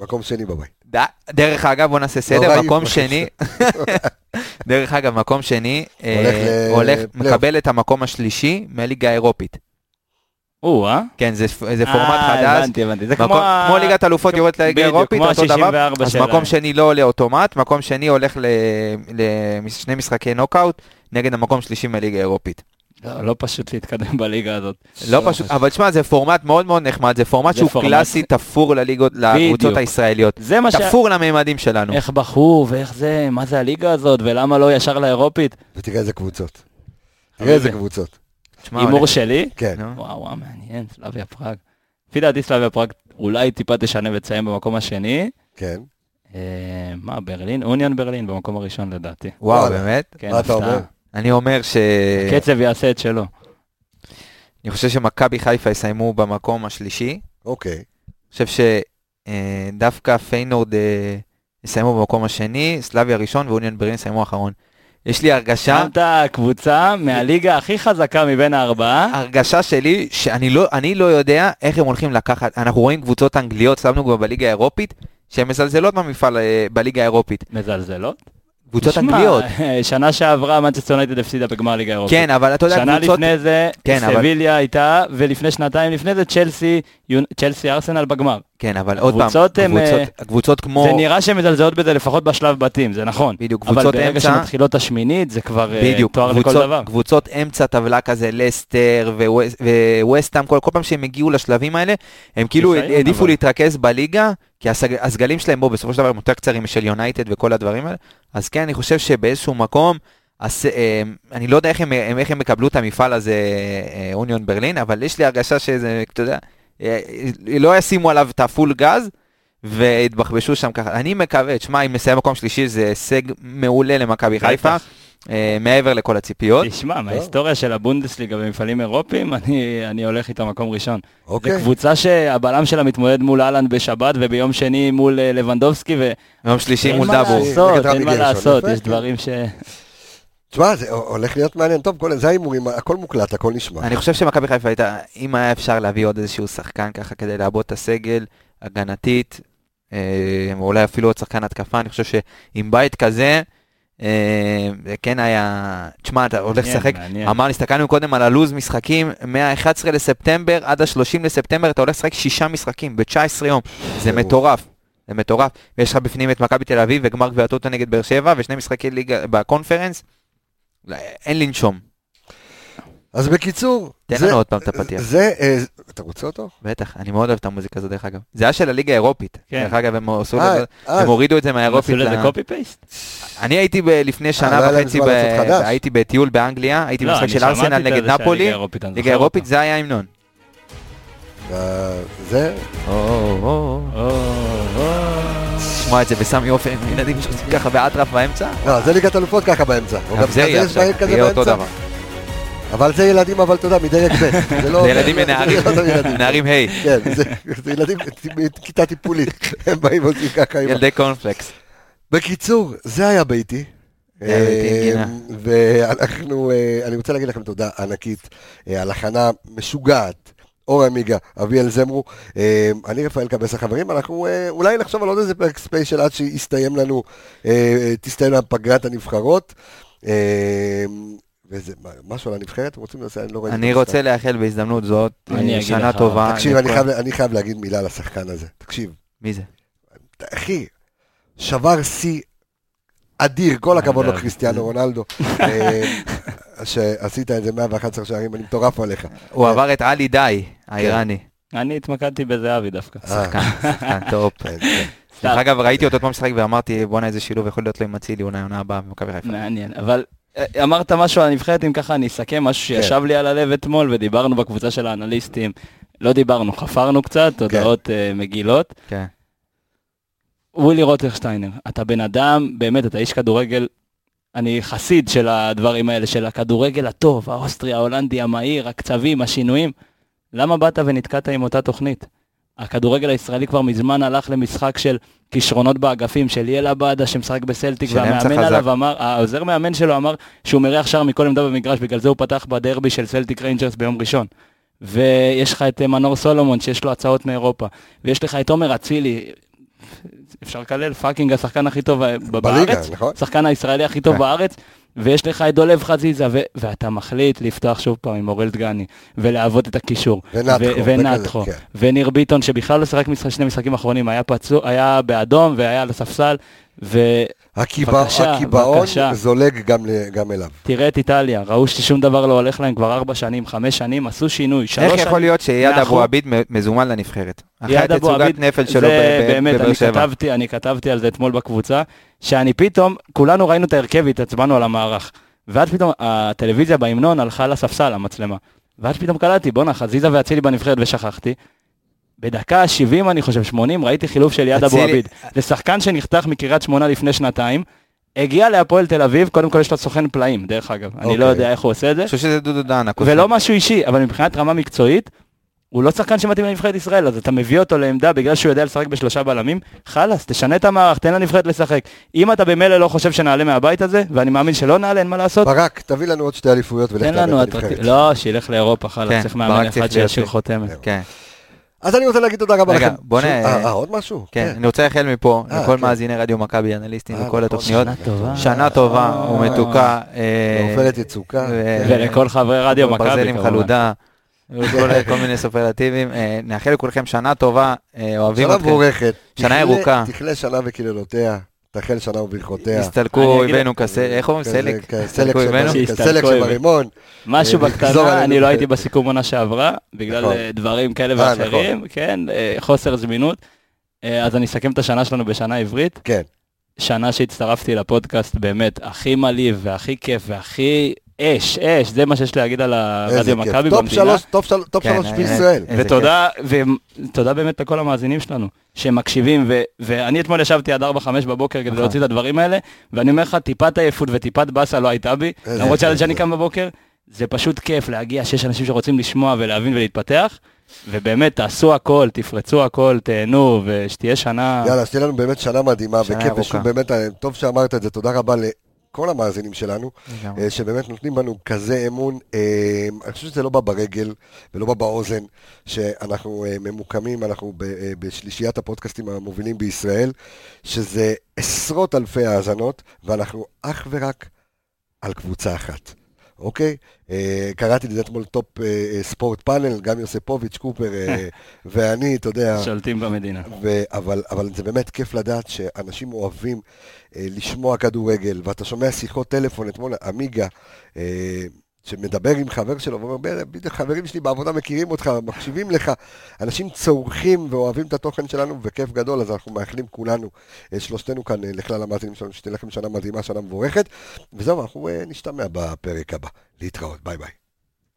מקום שני בבית. ד- דרך אגב, בוא נעשה סדר, נוראי, מקום שני, דרך אגב, מקום שני, אה, הולך ל- הולך. מקבל את המקום השלישי מהליגה האירופית. או, אה? כן, זה זה פורמט אה, חדש. הבנתי, הבנתי. זה מקום- כמו כמו ליגת אלופות יורדת לליגה האירופית, אותו דבר. ה-64 אז. מקום שני לא עולה אוטומט, מקום שני הולך לשני משחקי נוקאוט נגד המקום שלישי מהליגה האירופית. לא, לא פשוט להתקדם בליגה הזאת. לא פשוט, אבל תשמע, זה פורמט מאוד מאוד נחמד, זה פורמט זה שהוא פורמט- קלאסי, תפור לליגות, לקבוצות. הישראליות. זה מה ש... תפור לממדים שלנו. איך בחרו, ואיך זה, מה זה הליגה הזאת, ולמה לא ישר לאירופית? ותראה איזה קבוצות. תראה איזה זה- קבוצות. תשמע, הימור שלי? כן. וואו, וואו, מעניין, סלאביה פראג. לפי דעתי סלאביה פראג אולי טיפה תשנה ותסיים במקום השני. כן. אה, מה, ברלין? אוניון ברלין במקום הראשון לדעתי. וואו. באמת? כן, מה אתה. אומר? אני אומר ש... הקצב יעשה את שלו. אני חושב שמכבי חיפה יסיימו במקום השלישי. אוקיי. אני חושב שדווקא פיינורד אה, יסיימו במקום השני, סלאביה ראשון ואוניון ברלין יסיימו אחרון. יש לי הרגשה, שמת קבוצה מהליגה הכי חזקה מבין הארבעה. הרגשה שלי שאני לא, אני לא יודע איך הם הולכים לקחת, אנחנו רואים קבוצות אנגליות, שמנו כבר בליגה האירופית, שהן מזלזלות במפעל אה, בליגה האירופית. מזלזלות? קבוצות אנגליות. שנה שעברה מנצ'סטר יונייטד הפסידה בגמר ליגה האירופית. כן, אבל אתה יודע, שנה קבוצות... לפני זה, כן, אבל- סביליה הייתה, ולפני שנתיים לפני זה צ'לסי, צ'לסי ארסנל בגמר. כן, אבל עוד פעם, הקבוצות הם, קבוצות, אה, קבוצות כמו... זה נראה שהן מזלזלות בזה לפחות בשלב בתים, זה נכון. בדיוק, אבל קבוצות ברגע אמצע, שמתחילות השמינית, זה כבר אה, בדיוק, תואר לכל קבוצות, דבר. קבוצות אמצע טבלה כזה, לסטר וווסטהאם, כל, כל פעם שהם הגיעו לשלבים האלה, הם כאילו העדיפו אבל. להתרכז בליגה, כי הסג, הסגלים שלהם בו בסופו של דבר הם יותר קצרים משל יונייטד וכל הדברים האלה, אז כן, אני חושב שבאיזשהו מקום, הס, אה, אני לא יודע איך הם, איך הם יקבלו את המפעל הזה, אה, אוניון ברלין, אבל יש לי הרגשה שזה, אתה יודע, אה, לא ישימו עליו את הפול גז. והתבחבשו שם ככה. אני מקווה, תשמע, אם נסיים מקום שלישי זה הישג מעולה למכבי. חיפה, אה, מעבר לכל הציפיות. תשמע, מההיסטוריה של הבונדסליגה במפעלים אירופיים, אני, אני הולך איתה מקום ראשון. זו אוקיי. קבוצה שהבלם שלה מתמודד מול אהלנד בשבת, וביום שני מול אה, לבנדובסקי, יום שלישי מול מה דאבור. אין מה לעשות, יש כן. דברים ש... תשמע, זה הולך להיות מעניין. טוב, כל- זה ההימורים, הכל מוקלט, הכל נשמע. אני חושב שמכבי חיפה הייתה, אם היה אפשר להביא עוד איזשהו שחקן ככה כדי לעבוד את הסגל, הגנתית, אה, אולי אפילו עוד שחקן התקפה, אני חושב שעם בית כזה, אה, זה כן היה, תשמע, אתה הולך לשחק. אמרנו, הסתכלנו קודם על הלו"ז משחקים, מה-11 לספטמבר עד ה-30 לספטמבר, אתה הולך לשחק שישה משחקים ב-19 יום, זה. מטורף. זה מטורף, ויש לך בפנים את מכבי תל אביב וגמר גביע הטוטו נגד באר שבע ושני משחקי ליגה בקונפרנס, אין לנשום. אז בקיצור, תן זה- לנו עוד פעם את הפתיח. זה, אה, אתה רוצה אותו? בטח, אני מאוד אוהב את המוזיקה הזו דרך אגב. זה היה של הליגה האירופית. כן. דרך אגב, הם עשו אה, לזה, אה, הם הורידו את זה הם מהאירופית. עשו לזה קופי פייסט? אני הייתי ב- לפני לא שנה להם וחצי, ב-. הייתי בטיול באנגליה, הייתי לא, במשחק של ארסנל נגד נפולי. ליגה האירופית. זה היה ההמנון. אה, זה, או, או. לשמוע את זה בסמי עופר עם ילדים שעושים ככה באטרף באמצע. לא, זה ליגת אלופות ככה באמצע. גם זה יהיה עכשיו, יהיה אותו. דבר. אבל זה ילדים, אבל אתה יודע, מדרג ב'. זה לא... זה ילדים ונערים, זה לא. נערים ה', כן, זה- ילדים מכיתה טיפולית. הם באים ועושים ככה ילדי קורנפלקס. בקיצור, זה היה ביתי. אה. ואנחנו, אה, אני רוצה להגיד לכם תודה ענקית אה, על הכנה משוגעת. אור עמיגה, אביאל זמרו, אה, אני רפאל קבס החברים, אנחנו אה, אולי נחשוב על עוד איזה פרק ספיישל עד שיסתיים לנו, אה, תסתיים לנו פגרת הנבחרות. וזה, מה, משהו על הנבחרת? רוצים לעשות? אני לא ראיתי. אני רוצה לאחל בהזדמנות זאת שנה טובה. תקשיב, אני חייב, אני חייב להגיד מילה על השחקן הזה. תקשיב, מי זה? אחי, שבר שיא אדיר, כל הכבוד לו, אגב, קריסטיאנו זה- רונלדו, אה, שעשית את זה 111 שערים, אני מטורף עליך. הוא עבר את עלי דאי, האיראני. אני התמקדתי בזהבי דווקא. אה, שחקן, שחקן טופ. כן, כן. דרך אגב, ראיתי אותו אתמול משחק ואמרתי, בואנה איזה שילוב יכול להיות לו עם אצילי, אולי עונה הבאה במכבי חיפה. מעניין, אבל אה, אמרת משהו על הנבחרת, אם ככה אני אסכם, משהו שישב לי על הלב אתמול, ודיברנו בקבוצה של האנליסטים. לא דיברנו, חפרנו קצת, הודעות אה, מגילות. כן. ווילי רוטרשטיינר, אתה בן אדם, באמת, אתה איש כדורגל, אני חסיד של הדברים האלה, של הכדורגל הטוב, האוסטרי, ההולנדי, המהיר, הקצבים, השינויים. למה באת ונתקעת עם אותה תוכנית? הכדורגל הישראלי כבר מזמן הלך למשחק של כישרונות באגפים, של ליאל עבאדה שמשחק בסלטיק, והמאמן. עליו אמר, העוזר מאמן שלו אמר שהוא מריח שער מכל עמדה במגרש, בגלל זה הוא פתח בדרבי של סלטיק ריינג'רס ביום ראשון. ויש לך את מנור סולומון שיש לו הצעות מאירופה, ויש לך את עומר אצילי, אפשר לקלל פאקינג השחקן הכי טוב בליגה, בארץ, נכון? השחקן הישראלי הכי טוב כן. בארץ, ויש לך את דולב חזיזה, ו- ואתה מחליט לפתוח שוב פעם עם אורל דגני, ולעבוד את הקישור, ונתחו. ו- כן. וניר ביטון, שבכלל לא שיחק שני משחקים אחרונים, היה פצוע, היה באדום והיה על הספסל, בבקשה, הקיבעון. זולג גם ל- גם אליו. את איטליה, ראו ששום דבר לא הולך להם כבר ארבע שנים, חמש שנים, עשו שינוי, שלוש איך שנים. יכול להיות שאייד אבו עביד מ- מזומן לנבחרת? אחרי התצוגת עביד, נפל שלו בבאר אני שבע. כתבתי, אני כתבתי על זה אתמול בקבוצה, שאני פתאום, כולנו ראינו את ההרכב והתעצבנו על המערך. ואז פתאום הטלוויזיה בהמנון הלכה לספסל, המצלמה. ואז פתאום קלטתי, בואנה, חזיזה ואצילי בנבחרת ושכחתי. בדקה 70, אני חושב, 80, ראיתי חילוף של יד אבו עביד. זה שחקן שנחתך מקריית שמונה לפני שנתיים, הגיע להפועל תל אביב, קודם כל יש לו סוכן פלאים, דרך אגב. אני לא אוקיי. יודע איך הוא עושה את זה. אני חושב שזה דודו דן. ולא משהו אישי, אבל מבחינת רמה מקצועית, הוא לא שחקן שמתאים לנבחרת ישראל, אז אתה מביא אותו לעמדה בגלל שהוא יודע לשחק בשלושה בלמים, חלאס, תשנה את המערך, תן לנבחרת לשחק. אם אתה במילא לא חושב שנעלה מהבית הזה, ואני מאמין שלא נעלה, אין מה לעשות, ברק, תביא לנו עוד שתי אליפויות ולך לנו את הנבחרת. לא, שילך לאירופה, כן, חלאס, צריך ברק מאמן צריך אחד שישאיר חותמת. כן, אז אני רוצה להגיד תודה רבה רגע, לכם. בוא שוב- נ- אה, אה, עוד משהו? כן, אני רוצה לאחל מפה אה, לכל כן. מאזיני רדיו מכבי, אנליסטים וכל נכון, התוכניות. שנה טובה. שנה טובה. ומתוקה. ועופרת יצוקה. כן. ולכל חברי רדיו מכבי, ברזל עם כמובן. חלודה. וכל כל מיני סופרלטיבים. נאחל לכולכם שנה טובה, אוהבים שנה אתכם. מבורכת. שנה ירוקה. תכלה שנה וקללותיה, תחל שנה וברכותיה. הסתלקו אויבינו כסלק, איך אומרים? סלק? סלק אויבינו. שברימון. משהו אה, בקטנה. אני לא הייתי בסיכום עונה שעברה, בגלל נכון. אה, דברים כאלה אה, ואחרים, כן, אה, חוסר זמינות. אה, אז אני אסכם את השנה שלנו בשנה עברית. כן. שנה שהצטרפתי לפודקאסט באמת הכי מלהיב והכי כיף והכי אש, אש, זה מה שיש להגיד על הרדיו. מכבי במדינה. שלוש, טופ של- טופ כן, שלוש אה, בישראל. איזה ותודה, ותודה באמת לכל המאזינים שלנו, שהם מקשיבים, ו- ואני אתמול ישבתי עד 4-5 בבוקר כדי נכון. להוציא את הדברים האלה, ואני אומר לך, טיפת עייפות וטיפת באסה לא הייתה בי, למרות שעד שאני. קם בבוקר, זה פשוט כיף להגיע שיש אנשים שרוצים לשמוע ולהבין ולהתפתח, ובאמת, תעשו הכל, תפרצו הכל, תהנו, ושתהיה שנה... יאללה, שתהיה לנו באמת שנה מדהימה וכיף. ושוב באמת, אה, טוב שאמרת את זה, תודה רבה לכל המאזינים שלנו, לגמרי. אה, שבאמת נותנים בנו כזה אמון. אה, אני חושב שזה לא בא ברגל ולא בא באוזן, שאנחנו אה, ממוקמים, אנחנו בשלישיית הפודקאסטים המובילים בישראל, שזה עשרות אלפי האזנות, ואנחנו אך ורק על קבוצה אחת. אוקיי? אה, קראתי לזה אתמול טופ אה, אה, ספורט פאנל, גם יוספוביץ', קופר אה, ואני, אתה יודע, שולטים במדינה. ו- אבל, אבל זה באמת כיף לדעת שאנשים אוהבים אה, לשמוע כדורגל, ואתה שומע שיחות טלפון, אתמול עמיגה, אה, שמדבר עם חבר שלו, ואומר, "ב- בדיוק חברים שלי בעבודה מכירים אותך, מקשיבים לך, אנשים צורכים ואוהבים את התוכן שלנו, וכיף גדול, אז אנחנו מאחלים כולנו, אה, שלושתנו כאן, אה, לכלל המאזינים שלנו, שתהיה לכם שנה מדהימה, שנה מבורכת, וזהו, אנחנו אה, נשתמע בפרק הבא. להתראות, ביי ביי.